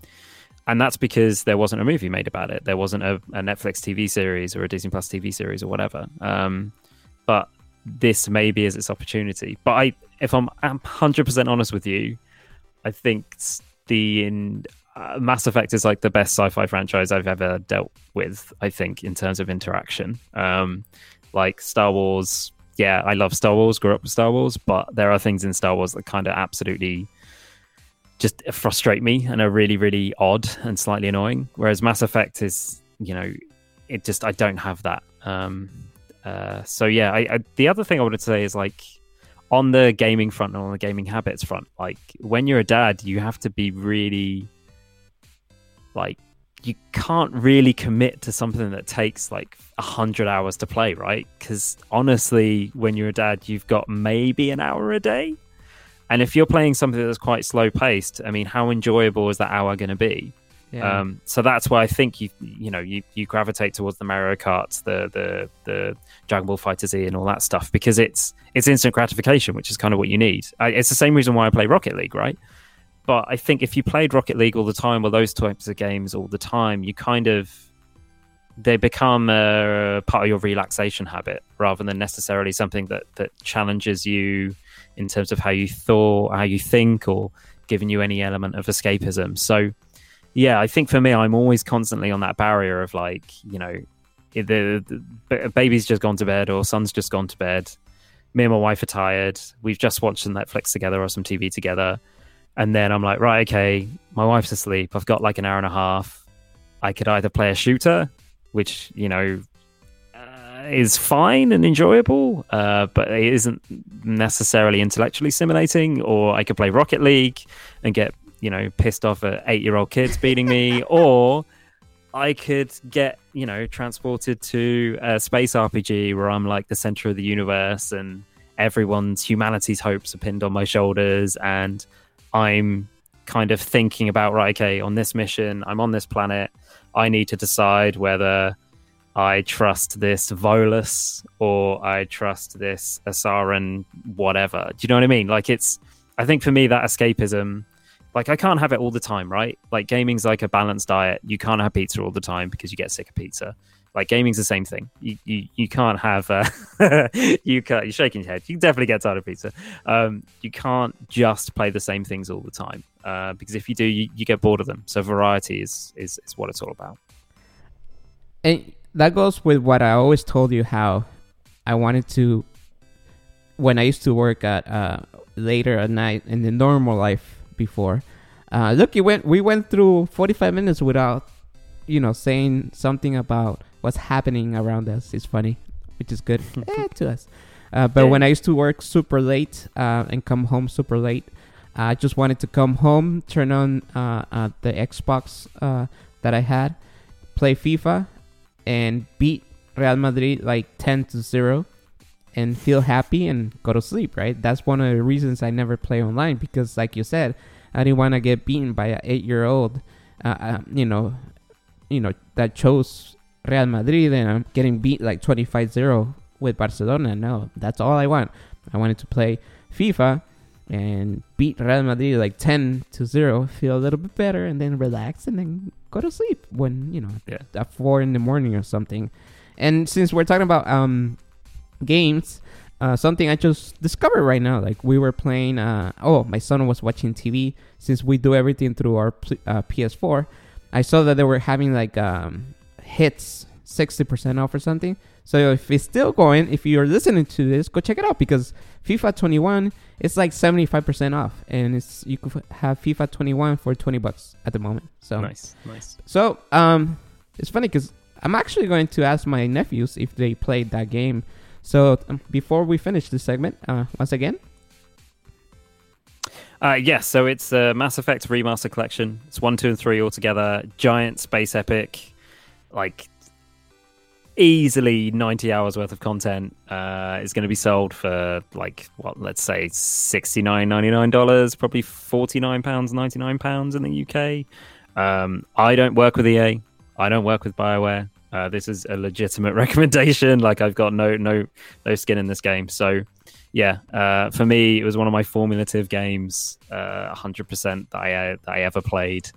and that's because there wasn't a movie made about it. There wasn't a, a Netflix TV series or a Disney Plus TV series or whatever. Um, but this maybe is its opportunity. But I, if I'm, I'm 100% honest with you, I think the in, uh, Mass Effect is like the best sci-fi franchise I've ever dealt with. I think in terms of interaction, um, like Star Wars. Yeah, I love Star Wars. Grew up with Star Wars, but there are things in Star Wars that kind of absolutely just frustrate me and are really, really odd and slightly annoying. Whereas Mass Effect is, you know, it just I don't have that. Um, uh, so yeah, I, I, the other thing I wanted to say is like on the gaming front and on the gaming habits front, like when you're a dad, you have to be really like you can't really commit to something that takes like a hundred hours to play, right? Because honestly, when you're a dad, you've got maybe an hour a day. And if you're playing something that's quite slow paced, I mean, how enjoyable is that hour going to be? Yeah. Um, so that's why I think you you know you, you gravitate towards the Mario Karts, the the the Dragon Ball Fighter Z, and all that stuff because it's it's instant gratification, which is kind of what you need. I, it's the same reason why I play Rocket League, right? But I think if you played Rocket League all the time or those types of games all the time, you kind of they become a part of your relaxation habit rather than necessarily something that that challenges you in terms of how you thought, how you think, or giving you any element of escapism. So, yeah, I think for me, I'm always constantly on that barrier of like, you know, the, the baby's just gone to bed or son's just gone to bed. Me and my wife are tired. We've just watched some Netflix together or some TV together. And then I'm like, right, okay, my wife's asleep. I've got like an hour and a half. I could either play a shooter, which, you know, uh, is fine and enjoyable, uh, but it isn't necessarily intellectually stimulating, or I could play Rocket League and get, you know, pissed off at eight year old kids beating me, or I could get, you know, transported to a space RPG where I'm like the center of the universe and everyone's humanity's hopes are pinned on my shoulders and I'm kind of thinking about right okay on this mission i'm on this planet i need to decide whether i trust this volus or i trust this asaran whatever. Do you know what i mean? Like it's i think for me that escapism like i can't have it all the time right? Like gaming's like a balanced diet. You can't have pizza all the time because you get sick of pizza. Like gaming's the same thing. You you, you can't have uh, you can't you're shaking your head. You can definitely get tired of pizza. Um, you can't just play the same things all the time uh, because if you do, you, you get bored of them. So variety is, is is what it's all about. And that goes with what I always told you how I wanted to when I used to work at uh, later at night in the normal life before. Uh, look, you went we went through 45 minutes without you know saying something about what's happening around us. It's funny, which is good eh, to us. Uh, but Yeah. when I used to work super late uh, and come home super late, I just wanted to come home, turn on uh, uh, the Xbox uh, that I had, play FIFA, and beat Real Madrid like 10 to 0 and feel happy and go to sleep, right? That's one of the reasons I never play online because, like you said, I didn't want to get beaten by an eight year old, uh, uh, you know, you know, that chose Real Madrid and I'm getting beat like 25 0 with Barcelona. No, that's all I want. I wanted to play FIFA and beat Real Madrid like 10 to 0, feel a little bit better, and then relax and then go to sleep when, you know, Yeah. at 4 in the morning or something. And since we're talking about um, games, uh, something I just discovered right now, like we were playing, uh, oh, my son was watching TV since we do everything through our uh, PS4. I saw that they were having like um, hits 60% off or something. So if it's still going, if you're listening to this, go check it out because FIFA 21 is like 75% off, and it's you could have FIFA 21 for 20 bucks at the moment. So Nice, nice. so um, it's funny because I'm actually going to ask my nephews if they played that game. So um, before we finish this segment, uh, once again, Uh, yes, so it's a Mass Effect Remaster Collection. It's one, two, and three all together. Giant space epic, like easily 90 hours worth of content. Uh, is going to be sold for like what? Let's say 69 dollars, probably 49 pounds, 99 pounds in the UK. Um, I don't work with EA. I don't work with Bioware. Uh, this is a legitimate recommendation. Like I've got no no no skin in this game, so yeah, uh, for me, it was one of my formulative games, uh, 100% that I, uh, that I ever played.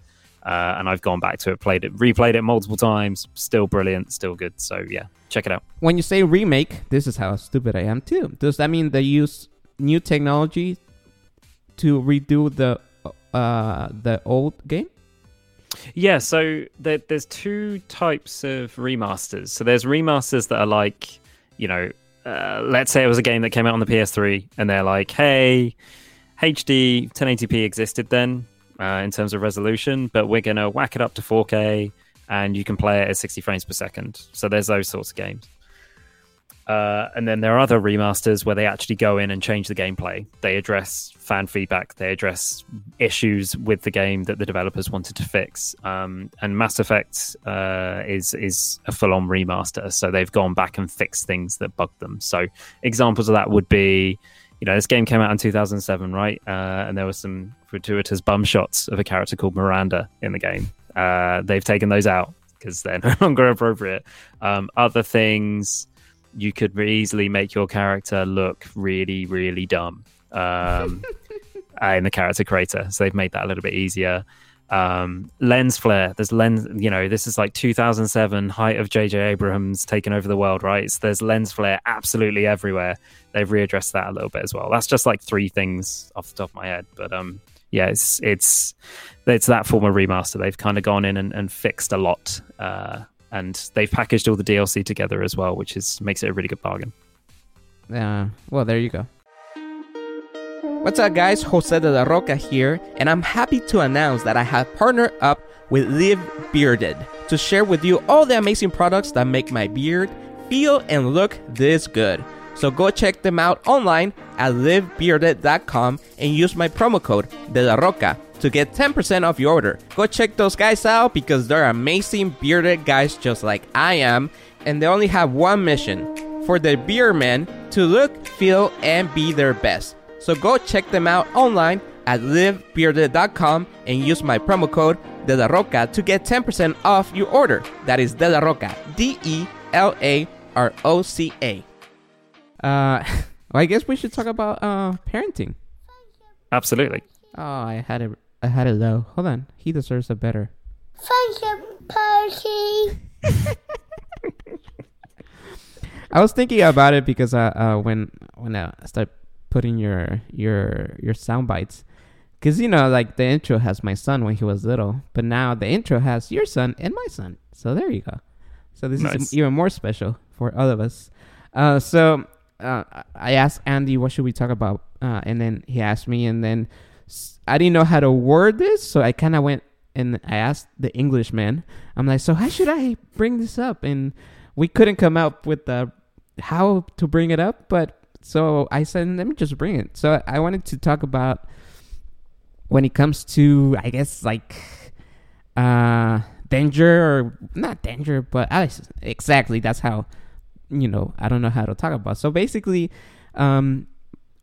Uh, and I've gone back to it, played it, replayed it multiple times. Still brilliant, still good. So, yeah, check it out. when you say remake, this is how stupid I am too. Does that mean they use new technology to redo the uh, the old game? Yeah, so there, there's two types of remasters. So there's remasters that are like, you know, uh, let's say it was a game that came out on the PS3, and they're like, hey, HD 1080p existed then uh, in terms of resolution, but we're going to whack it up to 4K, and you can play it at 60 frames per second. So there's those sorts of games. Uh, and then there are other remasters where they actually go in and change the gameplay. They address fan feedback. They address issues with the game that the developers wanted to fix. Um, and Mass Effect uh, is is a full on remaster, so they've gone back and fixed things that bugged them. So examples of that would be, you know, this game came out in 2007, right? Uh, and there were some gratuitous bum shots of a character called Miranda in the game. Uh, they've taken those out because they're no longer appropriate. Um, other things you could easily make your character look really, really dumb um, in the character creator. So they've made that a little bit easier. Um, lens flare. There's lens. You know, this is like 2007 height of J.J. Abrams taking over the world, right? So there's lens flare absolutely everywhere. They've readdressed that a little bit as well. That's just like three things off the top of my head, but um, yeah, it's it's it's that form of remaster. They've kind of gone in and, and fixed a lot, uh, and they've packaged all the DLC together as well, which is makes it a really good bargain. Uh, well, there you go. What's up, guys? Jose de la Roca here, and I'm happy to announce that I have partnered up with Live Bearded to share with you all the amazing products that make my beard feel and look this good. So go check them out online at livebearded.com and use my promo code De La Roca to get 10% off your order. Go check those guys out because they're amazing bearded guys just like I am, and they only have one mission for the beer men to look, feel, and be their best. So go check them out online at livebearded.com and use my promo code De La Roca to get 10% off your order. That is De La Roca, D E L A R O C A. Uh, well, I guess we should talk about uh parenting. Absolutely. Oh, I had it. I had it low. Hold on. He deserves a better. Thank you, party. I was thinking about it because uh, uh when when I start putting your your your sound bites, because you know like the intro has my son when he was little, but now the intro has your son and my son. So there you go. So this Nice. is even more special for all of us. Uh, so uh, I asked Andy what should we talk about, uh, and then he asked me, and then s- I didn't know how to word this, so I kind of went and I asked the Englishman. I'm like, so how should I bring this up? And we couldn't come up with the how to bring it up, but so I said, let me just bring it. So I wanted to talk about when it comes to, I guess, like uh danger or not danger, but I, exactly that's how you know I don't know how to talk about. So basically, um,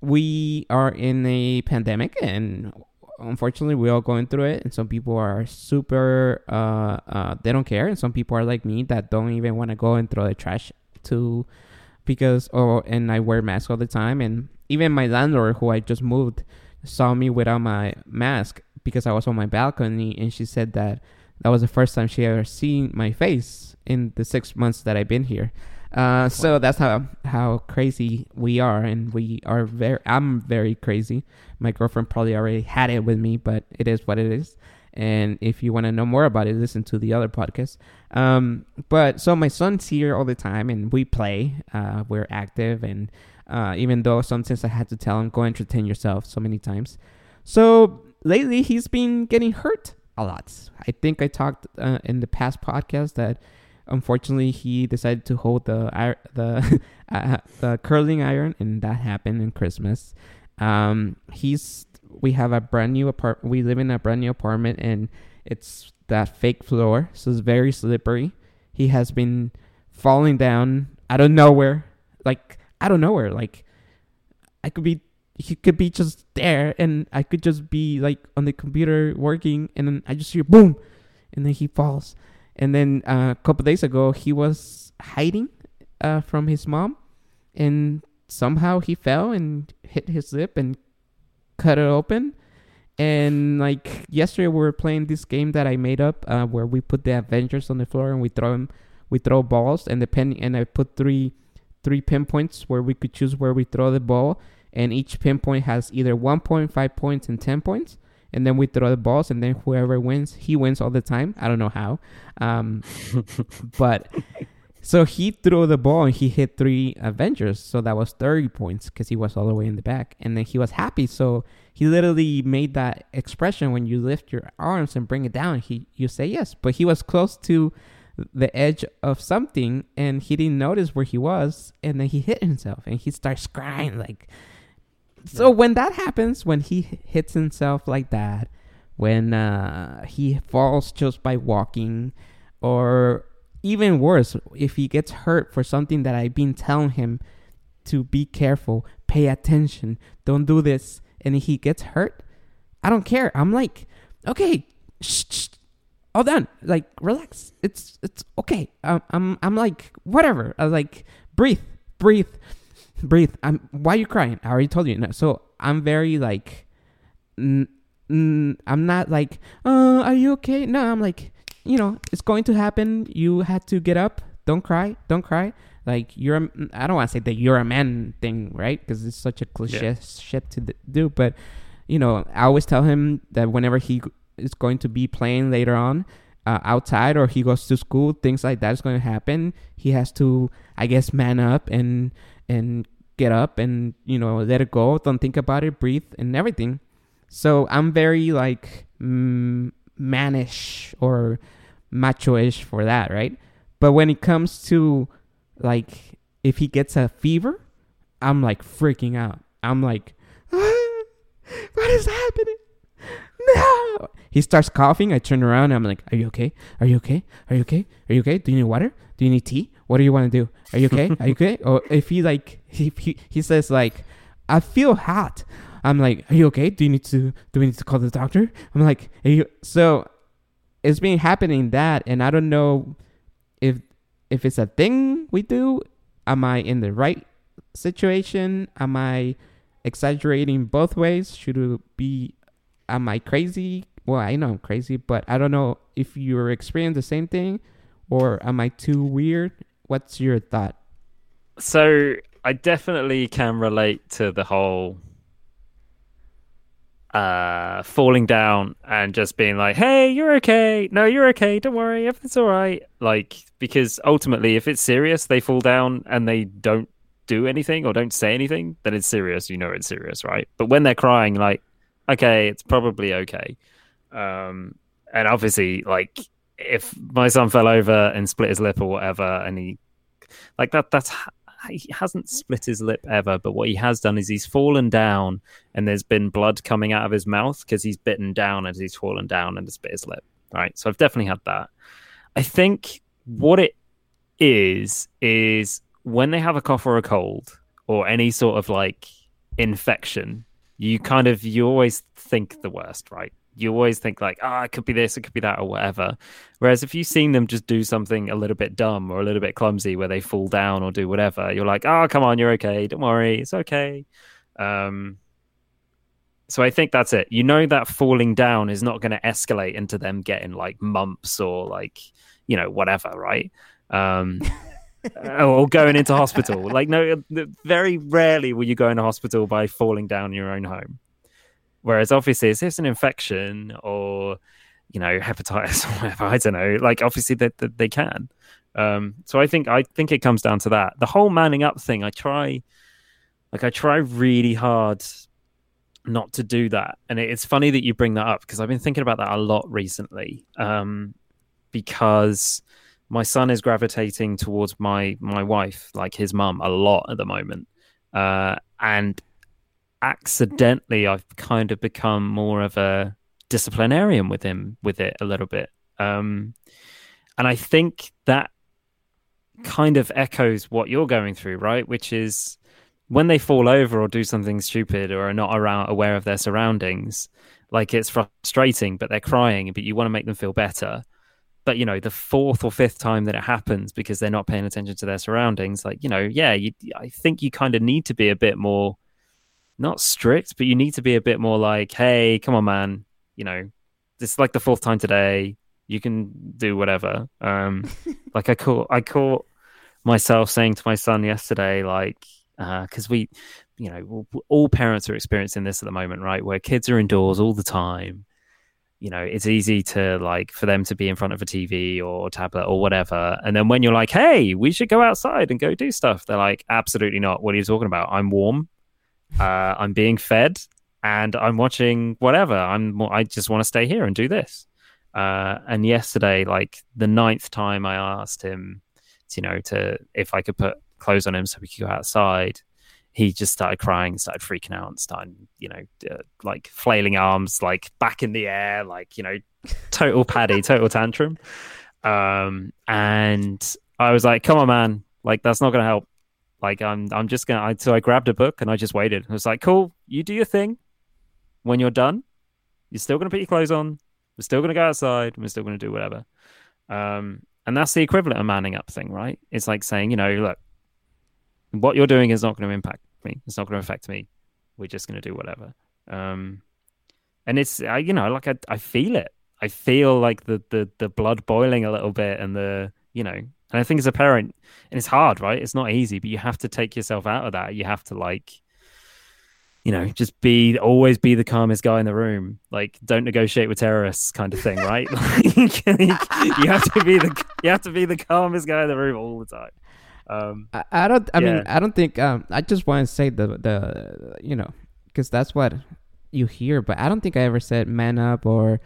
we are in a pandemic and unfortunately we're all going through it and some people are super uh, uh they don't care and some people are like me that don't even want to go and throw the trash to because oh and I wear masks all the time and even my landlord who I just moved saw me without my mask because I was on my balcony and she said that that was the first time she ever seen my face in the six months that I've been here. Uh, so that's how how crazy we are, and we are very. I'm very crazy. My girlfriend probably already had it with me, but it is what it is. And if you want to know more about it, listen to the other podcast. Um, but so my son's here all the time, and we play. Uh, we're active, and uh, even though sometimes I had to tell him go entertain yourself so many times. So lately he's been getting hurt a lot. I think I talked uh, in the past podcast that unfortunately he decided to hold the the uh, the curling iron, and that happened in Christmas. Um, he's we have a brand new apart. We live in a brand new apartment, and it's that fake floor, so it's very slippery. He has been falling down out of nowhere, like out of nowhere. Like I could be, he could be just there, and I could just be like on the computer working, and then I just hear boom, and then he falls. And then uh, a couple days ago, he was hiding uh, from his mom, and somehow he fell and hit his lip and cut it open. And like yesterday, we were playing this game that I made up, uh, where we put the Avengers on the floor and we throw them, we throw balls, and depending, and I put three three pinpoints where we could choose where we throw the ball, and each pinpoint has either one point, five points, and ten points. And then we throw the balls, and then whoever wins, he wins all the time. I don't know how, um, but so he threw the ball and he hit three Avengers. So that was 30 points because he was all the way in the back. And then he was happy. So he literally made that expression when you lift your arms and bring it down. He you say yes, but he was close to the edge of something and he didn't notice where he was. And then he hit himself and he starts crying like. So when that happens, when he hits himself like that, when uh, he falls just by walking, or even worse, if he gets hurt for something that I've been telling him to be careful, pay attention, don't do this, and he gets hurt, I don't care. I'm like, okay, shh, shh, all done. Like, relax. It's it's okay. I'm I'm, I'm like, whatever. I was like, breathe, breathe, breathe. I'm. Why are you crying? I already told you. No. So I'm very like, I'm not like, uh, are you okay? No, I'm like, you know, it's going to happen. You had to get up. Don't cry. Don't cry. Like you're, a, I don't want to say that you're a man thing, right? Because it's such a cliche Yeah. shit to do. But you know, I always tell him that whenever he is going to be playing later on uh, outside or he goes to school, things like that is going to happen. He has to, I guess, man up and and get up and you know let it go. Don't think about it. Breathe and everything. So I'm very like mm, mannish or macho-ish for that, right? But when it comes to like if he gets a fever, I'm like freaking out. I'm like, "Ah, what is happening? No. He starts coughing. I turn around. I'm like, Are you okay? Are you okay? Are you okay? Are you okay? Do you need water? Do you need tea? What do you want to do? Are you okay? Are you okay? Or if he like he he, he says like, I feel hot. I'm like, Are you okay? Do you need to do we need to call the doctor? I'm like, Are you so it's been happening that and I don't know if if it's a thing we do. Am I in the right situation? Am I exaggerating both ways? Should it be am I crazy? Well, I know I'm crazy, but I don't know if you're experiencing the same thing or am I too weird? What's your thought? So I definitely can relate to the whole uh falling down and just being like, "Hey, you're okay. No, you're okay. Don't worry. Everything's all right." Like because ultimately if it's serious, they fall down and they don't do anything or don't say anything, then it's serious. You know it's serious, right? But when they're crying like, "Okay, it's probably okay." Um and obviously like if my son fell over and split his lip or whatever and he like that that's he hasn't split his lip ever but what he has done is he's fallen down and there's been blood coming out of his mouth because he's bitten down as he's fallen down and has bit his lip right? So i've definitely had that. I think what it is is when they have a cough or a cold or any sort of like infection you kind of you always think the worst right you always think like ah it could be this it could be that or whatever. Whereas if you've seen them just do something a little bit dumb or a little bit clumsy where they fall down or do whatever you're like oh come on you're okay don't worry it's okay. Um so i think that's it. You know that falling down is not going to escalate into them getting like mumps or like you know whatever right? Um or going into hospital. Like no very rarely will you go into hospital by falling down in your own home Whereas obviously, if it's an infection or you know hepatitis or whatever, I don't know. Like obviously they they, they can. Um, so I think I think it comes down to that. The whole manning up thing. I try, like I try really hard not to do that. And it, it's funny that you bring that up because I've been thinking about that a lot recently. Um, because my son is gravitating towards my my wife, like his mum, a lot at the moment. Uh, and accidentally I've kind of become more of a disciplinarian with him with it a little bit. Um, and I think that kind of echoes what you're going through, right? Which is when they fall over or do something stupid or are not around aware of their surroundings, like it's frustrating, but they're crying, but you want to make them feel better. But you know, the fourth or fifth time that it happens because they're not paying attention to their surroundings, like you know, yeah, you, I think you kind of need to be a bit more not strict, but you need to be a bit more like, hey, come on, man, you know, this is like the fourth time today. You can do whatever. Um, like I caught, I caught myself saying to my son yesterday, like, because we, you know, all parents are experiencing this at the moment, right? Where kids are indoors all the time. You know, it's easy to like for them to be in front of a TV or tablet or whatever. And then when you're like, hey, we should go outside and go do stuff, they're like, absolutely not. What are you talking about? I'm warm uh, I'm being fed and I'm watching whatever. I'm I just want to stay here and do this. Uh, and yesterday, like the ninth time, I asked him, to, you know, to if I could put clothes on him so we could go outside. He just started crying, started freaking out, and started, you know, uh, like flailing arms, like back in the air, like you know, total paddy, total tantrum. Um, and I was like, "Come on, man! Like that's not going to help." Like I'm I'm just gonna I, so I grabbed a book and I just waited. I was like, cool, you do your thing. When you're done, you're still gonna put your clothes on. We're still gonna go outside. We're still gonna do whatever. Um, and that's the equivalent of manning up thing, right? It's like saying, you know, look, what you're doing is not going to impact me. It's not going to affect me. We're just going to do whatever. Um, and it's I, you know like I, I feel it i feel like the, the the blood boiling a little bit and the you know and i think as a parent and it's hard right it's not easy but you have to take yourself out of that you have to like you know just be always be the calmest guy in the room like don't negotiate with terrorists kind of thing right like, you have to be the you have to be the calmest guy in the room all the time um I, I don't. I mean, I don't think. Um, I just want to say the the you know, because that's what you hear. But I don't think I ever said man up or,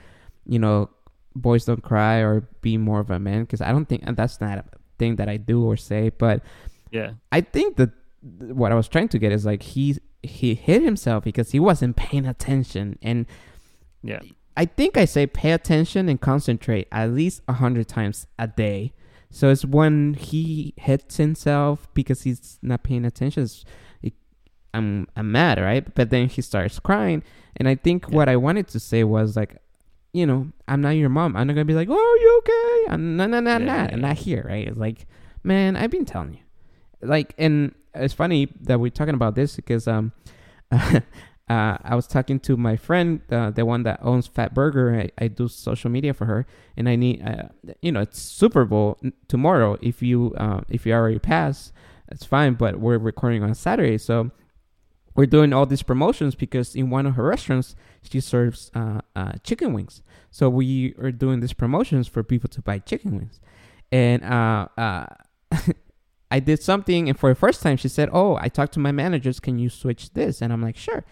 you know, boys don't cry or be more of a man. Because I don't think and that's not a thing that I do or say. But yeah I think that what I was trying to get is like he he hit himself because he wasn't paying attention and. yeah I think I say pay attention and concentrate at least a hundred times a day. So it's when he hits himself because he's not paying attention. It, I'm I'm mad, right? But then he starts crying, and I think what I wanted to say was like, you know, I'm not your mom. I'm not gonna be like, oh, are you okay? I'm no, no, no, no. I'm not here, right? It's like, man, I've been telling you, like, and it's funny that we're talking about this because um. Uh, I was talking to my friend, uh, the one that owns Fat Burger. I, I do social media for her, and I need, uh, you know, it's Super Bowl tomorrow. If you uh, if you already passed, it's fine. But we're recording on Saturday, so we're doing all these promotions because in one of her restaurants she serves uh, uh, chicken wings. So we are doing these promotions for people to buy chicken wings, and uh, uh, I did something, and for the first time she said, "Oh, I talked to my managers. Can you switch this?" And I'm like, "Sure."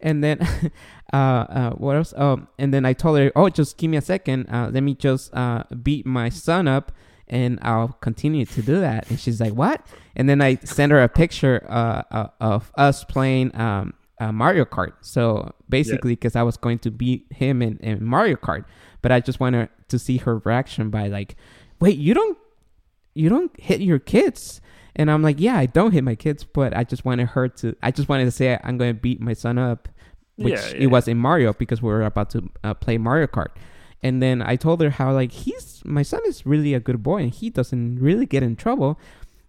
And then, uh, uh, what else? Oh, and then I told her, "Oh, just give me a second. Let me just beat my son up." And I'll continue to do that. And she's like, "What?" And then I send her a picture uh, uh, of us playing um, uh, Mario Kart. So basically, because I was going to beat him in, in Mario Kart, but I just wanted to see her reaction by like, "Wait, you don't you don't hit your kids and i'm like yeah i don't hit my kids but i just wanted her to i just wanted to say i'm going to beat my son up which Yeah, yeah. it was in mario because we were about to uh, play mario kart and then i told her how like he's my son is really a good boy and he doesn't really get in trouble.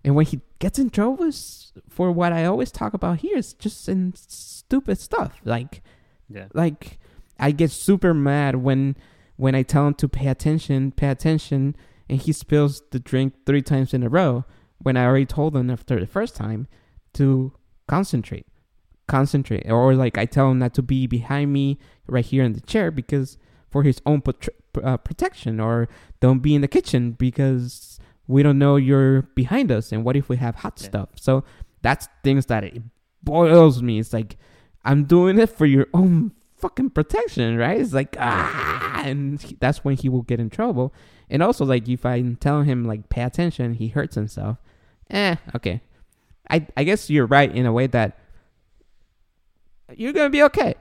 And when he gets in trouble is for what i always talk about here is just in stupid stuff. Like yeah. like I get super mad when when I tell him to pay attention, pay attention, and he spills the drink three times in a row when I already told him after the first time to concentrate, concentrate, or like I tell him not to be behind me right here in the chair because for his own pot- uh, protection, or don't be in the kitchen because we don't know you're behind us, and what if we have hot Yeah. stuff? So that's things that it boils me. It's like I'm doing it for your own fucking protection, right? It's like ah, and he- that's when he will get in trouble. And also, like if I'm telling him like pay attention, he hurts himself. Eh, okay. I I guess you're right in a way that you're gonna be okay.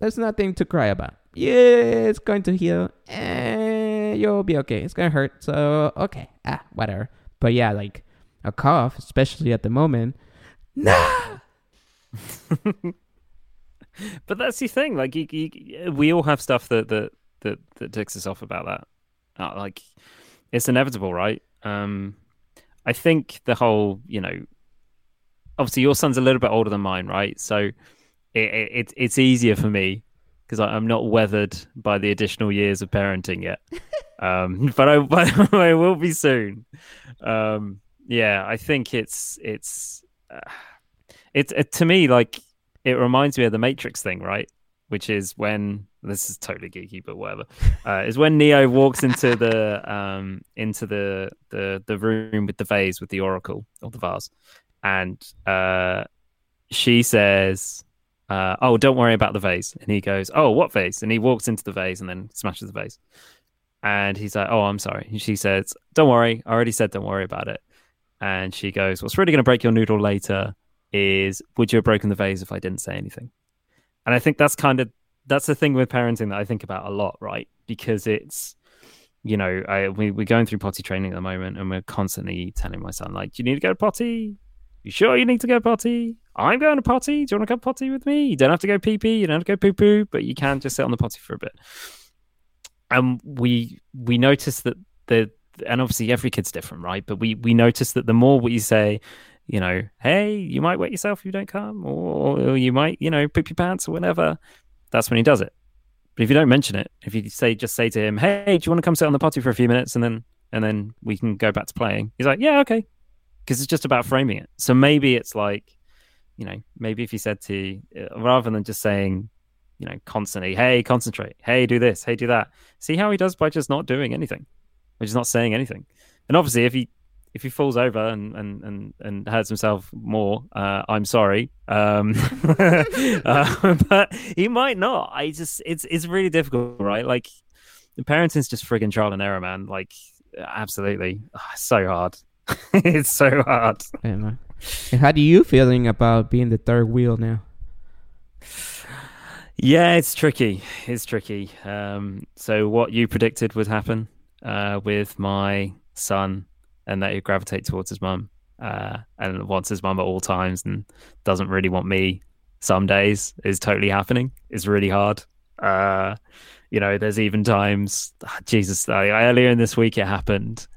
There's nothing to cry about. Yeah, it's going to heal. Eh, you'll be okay. It's gonna hurt. So okay, ah, whatever. But yeah, like a cough, especially at the moment. Nah. but that's the thing. Like, you, you, we all have stuff that that that that ticks us off about that. Uh, like, it's inevitable, right? Um, I think the whole, you know, obviously your son's a little bit older than mine, right? So it, it it's it's easier for me because I'm not weathered by the additional years of parenting yet. um, but I but I will be soon. Um, yeah, I think it's it's uh, it's it, to me like it reminds me of the Matrix thing, right? Which is when this is totally geeky, but whatever. Uh, is when Neo walks into the um into the the the room with the vase with the oracle or the vase, and uh, she says, uh, "Oh, don't worry about the vase," and he goes, "Oh, what vase?" And he walks into the vase and then smashes the vase. And he's like, "Oh, I'm sorry." And she says, "Don't worry. I already said don't worry about it." And she goes, "What's really going to break your noodle later is would you have broken the vase if I didn't say anything?" And I think that's kind of that's the thing with parenting that I think about a lot, right? Because it's you know, I we, we're going through potty training at the moment, and we're constantly telling my son, like, "Do you need to go to potty? You sure you need to go potty? I'm going to potty. Do you want to go potty with me? You don't have to go pee pee. You don't have to go poo poo, but you can just sit on the potty for a bit." And we we notice that the and obviously every kid's different, right? But we we notice that the more we say, you know, hey, you might wet yourself if you don't come, or, or you might, you know, poop your pants or whatever. That's when he does it But if you don't mention it, if you say just say to him, "Hey, do you want to come sit on the potty for a few minutes and then and then we can go back to playing?" He's like, "Yeah, okay," because it's just about framing it. So maybe it's like, you know, maybe if you said to uh, rather than just saying, you know, constantly, "Hey, concentrate," "Hey, do this," "Hey, do that," see how he does by just not doing anything, or just not saying anything. And obviously, if he if he falls over and and and, and hurts himself more, uh, I'm sorry. Um, uh, but he might not. I just it's it's really difficult, right? Like parenting's just friggin' trial and error, man. Like absolutely, Ah, so hard. it's so hard. And, how do you feeling about being the third wheel now? Yeah, it's tricky. It's tricky. Um, so what you predicted would happen uh, with my son, and that he'd gravitate towards his mum, uh, and wants his mum at all times, and doesn't really want me some days, is totally happening. It's really hard. Uh, you know, there's even times, ah, Jesus, uh, earlier in this week it happened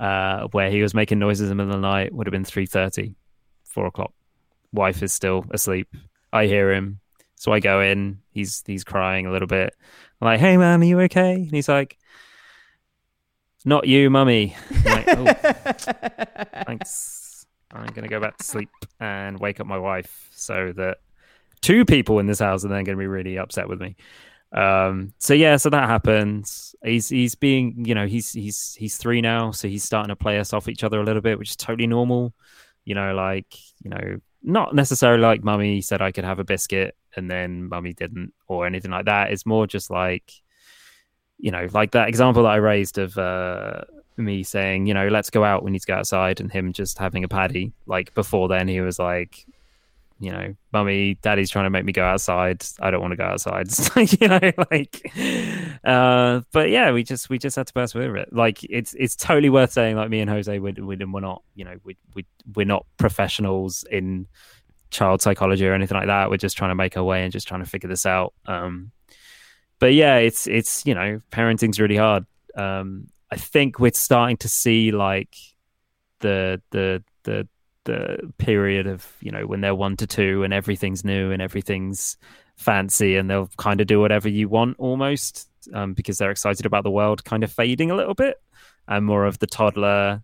uh, where he was making noises in the middle of the night. Would have been 3.30, 4 o'clock. Wife is still asleep. I hear him. So I go in. He's he's crying a little bit. I'm like, "Hey man, are you okay?" And he's like, "Not you, mummy." Like, "Oh, thanks. I'm gonna go back to sleep and wake up my wife so that two people in this house are then gonna be really upset with me." Um, so yeah, so that happens. He's he's being, you know, he's he's he's three now, so he's starting to play us off each other a little bit, which is totally normal. You know, like you know, not necessarily like mummy said I could have a biscuit and then mummy didn't or anything like that. It's more just like, you know, like that example that I raised of uh, me saying, you know, let's go out. We need to go outside, and him just having a paddy. Like before then, he was like, you know, mummy, daddy's trying to make me go outside. I don't want to go outside. You know, like, uh, but yeah, we just we just had to persevere it. Like, it's it's totally worth saying. Like me and Jose, we we we're not, you know, we we we're not professionals in child psychology or anything like that. We're just trying to make our way and just trying to figure this out. Um, but yeah, it's it's you know, parenting's really hard. Um, I think we're starting to see like the the the the period of you know when they're one to two and everything's new and everything's fancy and they'll kind of do whatever you want almost um, because they're excited about the world kind of fading a little bit and more of the toddler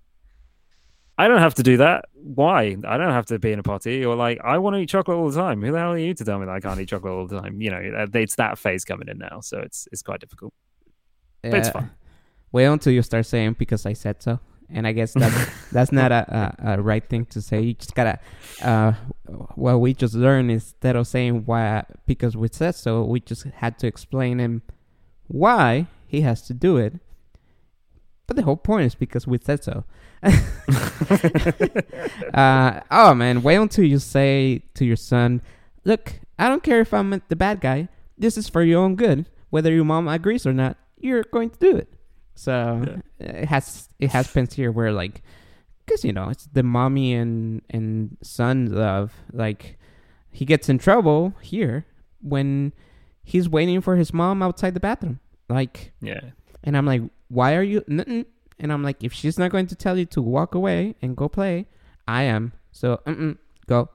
I don't have to do that. Why? I don't have to be in a potty or like I want to eat chocolate all the time. Who the hell are you to tell me that I can't eat chocolate all the time? You know, it's that phase coming in now, so it's it's quite difficult. But it's Yeah. fun. Wait until you start saying because I said so. And I guess that's that's not a, a, a right thing to say. You just gotta. Uh, what we just learned instead of saying why because we said so, we just had to explain him why he has to do it. But the whole point is because we said so. uh, oh man, wait until you say to your son, "Look, I don't care if I'm the bad guy. This is for your own good. Whether your mom agrees or not, you're going to do it." So it has it has been here where like, because you know it's the mommy and and son love. Like he gets in trouble here when he's waiting for his mom outside the bathroom. Like Yeah. and I'm like, why are you? N-n-n. And I'm like, if she's not going to tell you to walk away and go play, I am. So, go.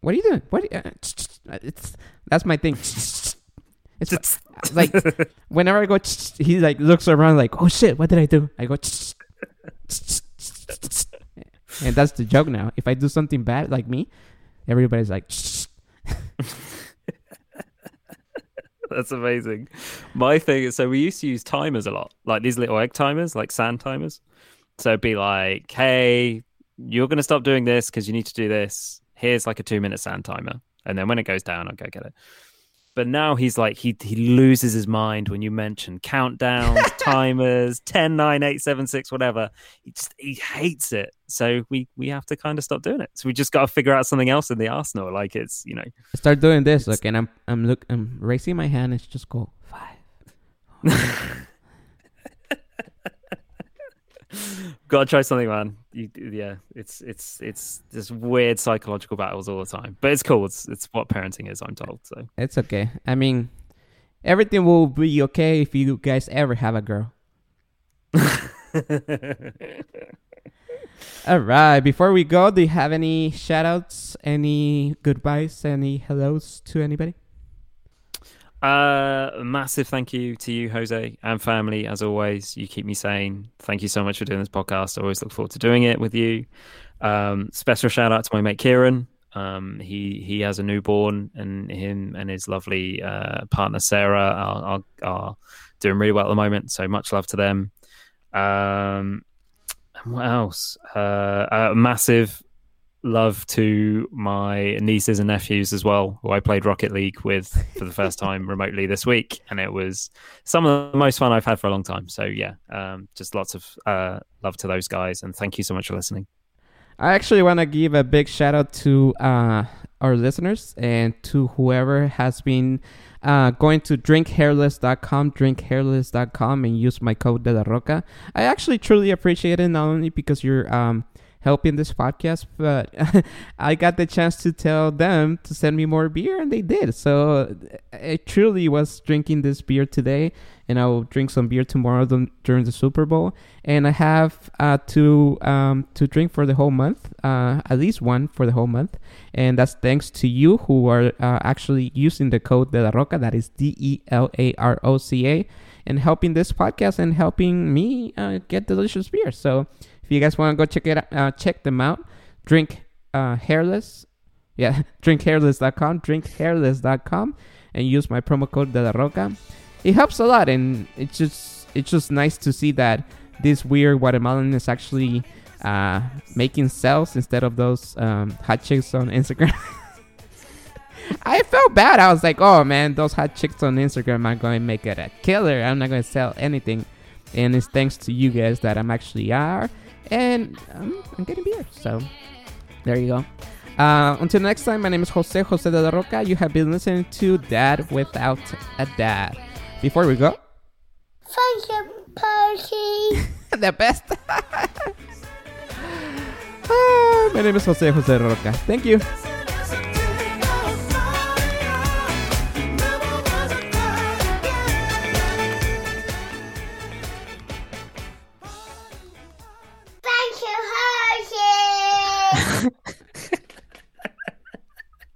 What are you doing? What? Are you, uh, it's that's my thing. It's like whenever I go, he like looks around like, oh shit, what did I do? I go, and that's the joke now. If I do something bad like me, everybody's like, That's amazing. My thing is, so we used to use timers a lot, like these little egg timers, like sand timers. So it'd be like, hey, you're going to stop doing this because you need to do this. Here's like a two minute sand timer. And then when it goes down, I'll go get it. But now he's like, he, he loses his mind when you mention countdowns, timers, 10, 9, 8, 7, 6, whatever. He just, he hates it. So we, we have to kind of stop doing it. So we just got to figure out something else in the arsenal. Like it's, you know, start doing this. Look, and I'm I'm look I'm raising my hand. It's just go five. Got to try something, man. You, yeah, it's it's it's just weird psychological battles all the time, but it's cool. It's it's what parenting is, I'm told. So It's okay. I mean, everything will be okay if you guys ever have a girl. All right. Before we go, do you have any shout outs, any goodbyes, any hellos to anybody? Uh, massive thank you to you, Jose, and family. As always, you keep me sane. Thank you so much for doing this podcast. I always look forward to doing it with you. Um, special shout out to my mate Kieran. Um, he he has a newborn, and him and his lovely uh, partner Sarah are, are are doing really well at the moment. So much love to them. Um, and what else? Uh, a massive love to my nieces and nephews as well, who I played Rocket League with for the first time remotely this week, and it was some of the most fun I've had for a long time. So yeah, um, just lots of uh, love to those guys, and thank you so much for listening. I actually want to give a big shout out to uh, our listeners and to whoever has been uh, going to drinkhairless.com, drinkhairless.com, and use my code De La Roca. I actually truly appreciate it, not only because you're um, helping this podcast, but I got the chance to tell them to send me more beer, and they did. So I truly was drinking this beer today, and I will drink some beer tomorrow during the Super Bowl. And I have uh, to um, to drink for the whole month, uh, at least one for the whole month, and that's thanks to you who are uh, actually using the code De La Roca. That is D E L A R O C A. And helping this podcast and helping me uh, get delicious beer. So, if you guys want to go check it out, uh, check them out. Drink uh, hairless, yeah, drinkhairless.com, drinkhairless.com, and use my promo code De La Roca. It helps a lot, and it's just it's just nice to see that this weird Guatemalan is actually uh, making sales instead of those um, hot chicks on Instagram. I felt bad. I was like, oh man, those hot chicks on Instagram are going to make it a killer. I'm not going to sell anything. And it's thanks to you guys that I'm actually are. And um, I'm getting beer. So there you go. Uh, until next time, my name is Jose Jose de la Roca. You have been listening to Dad Without a Dad. Before we go, Friendship party. the best. Ah, my name is Jose Jose Roca. Thank you.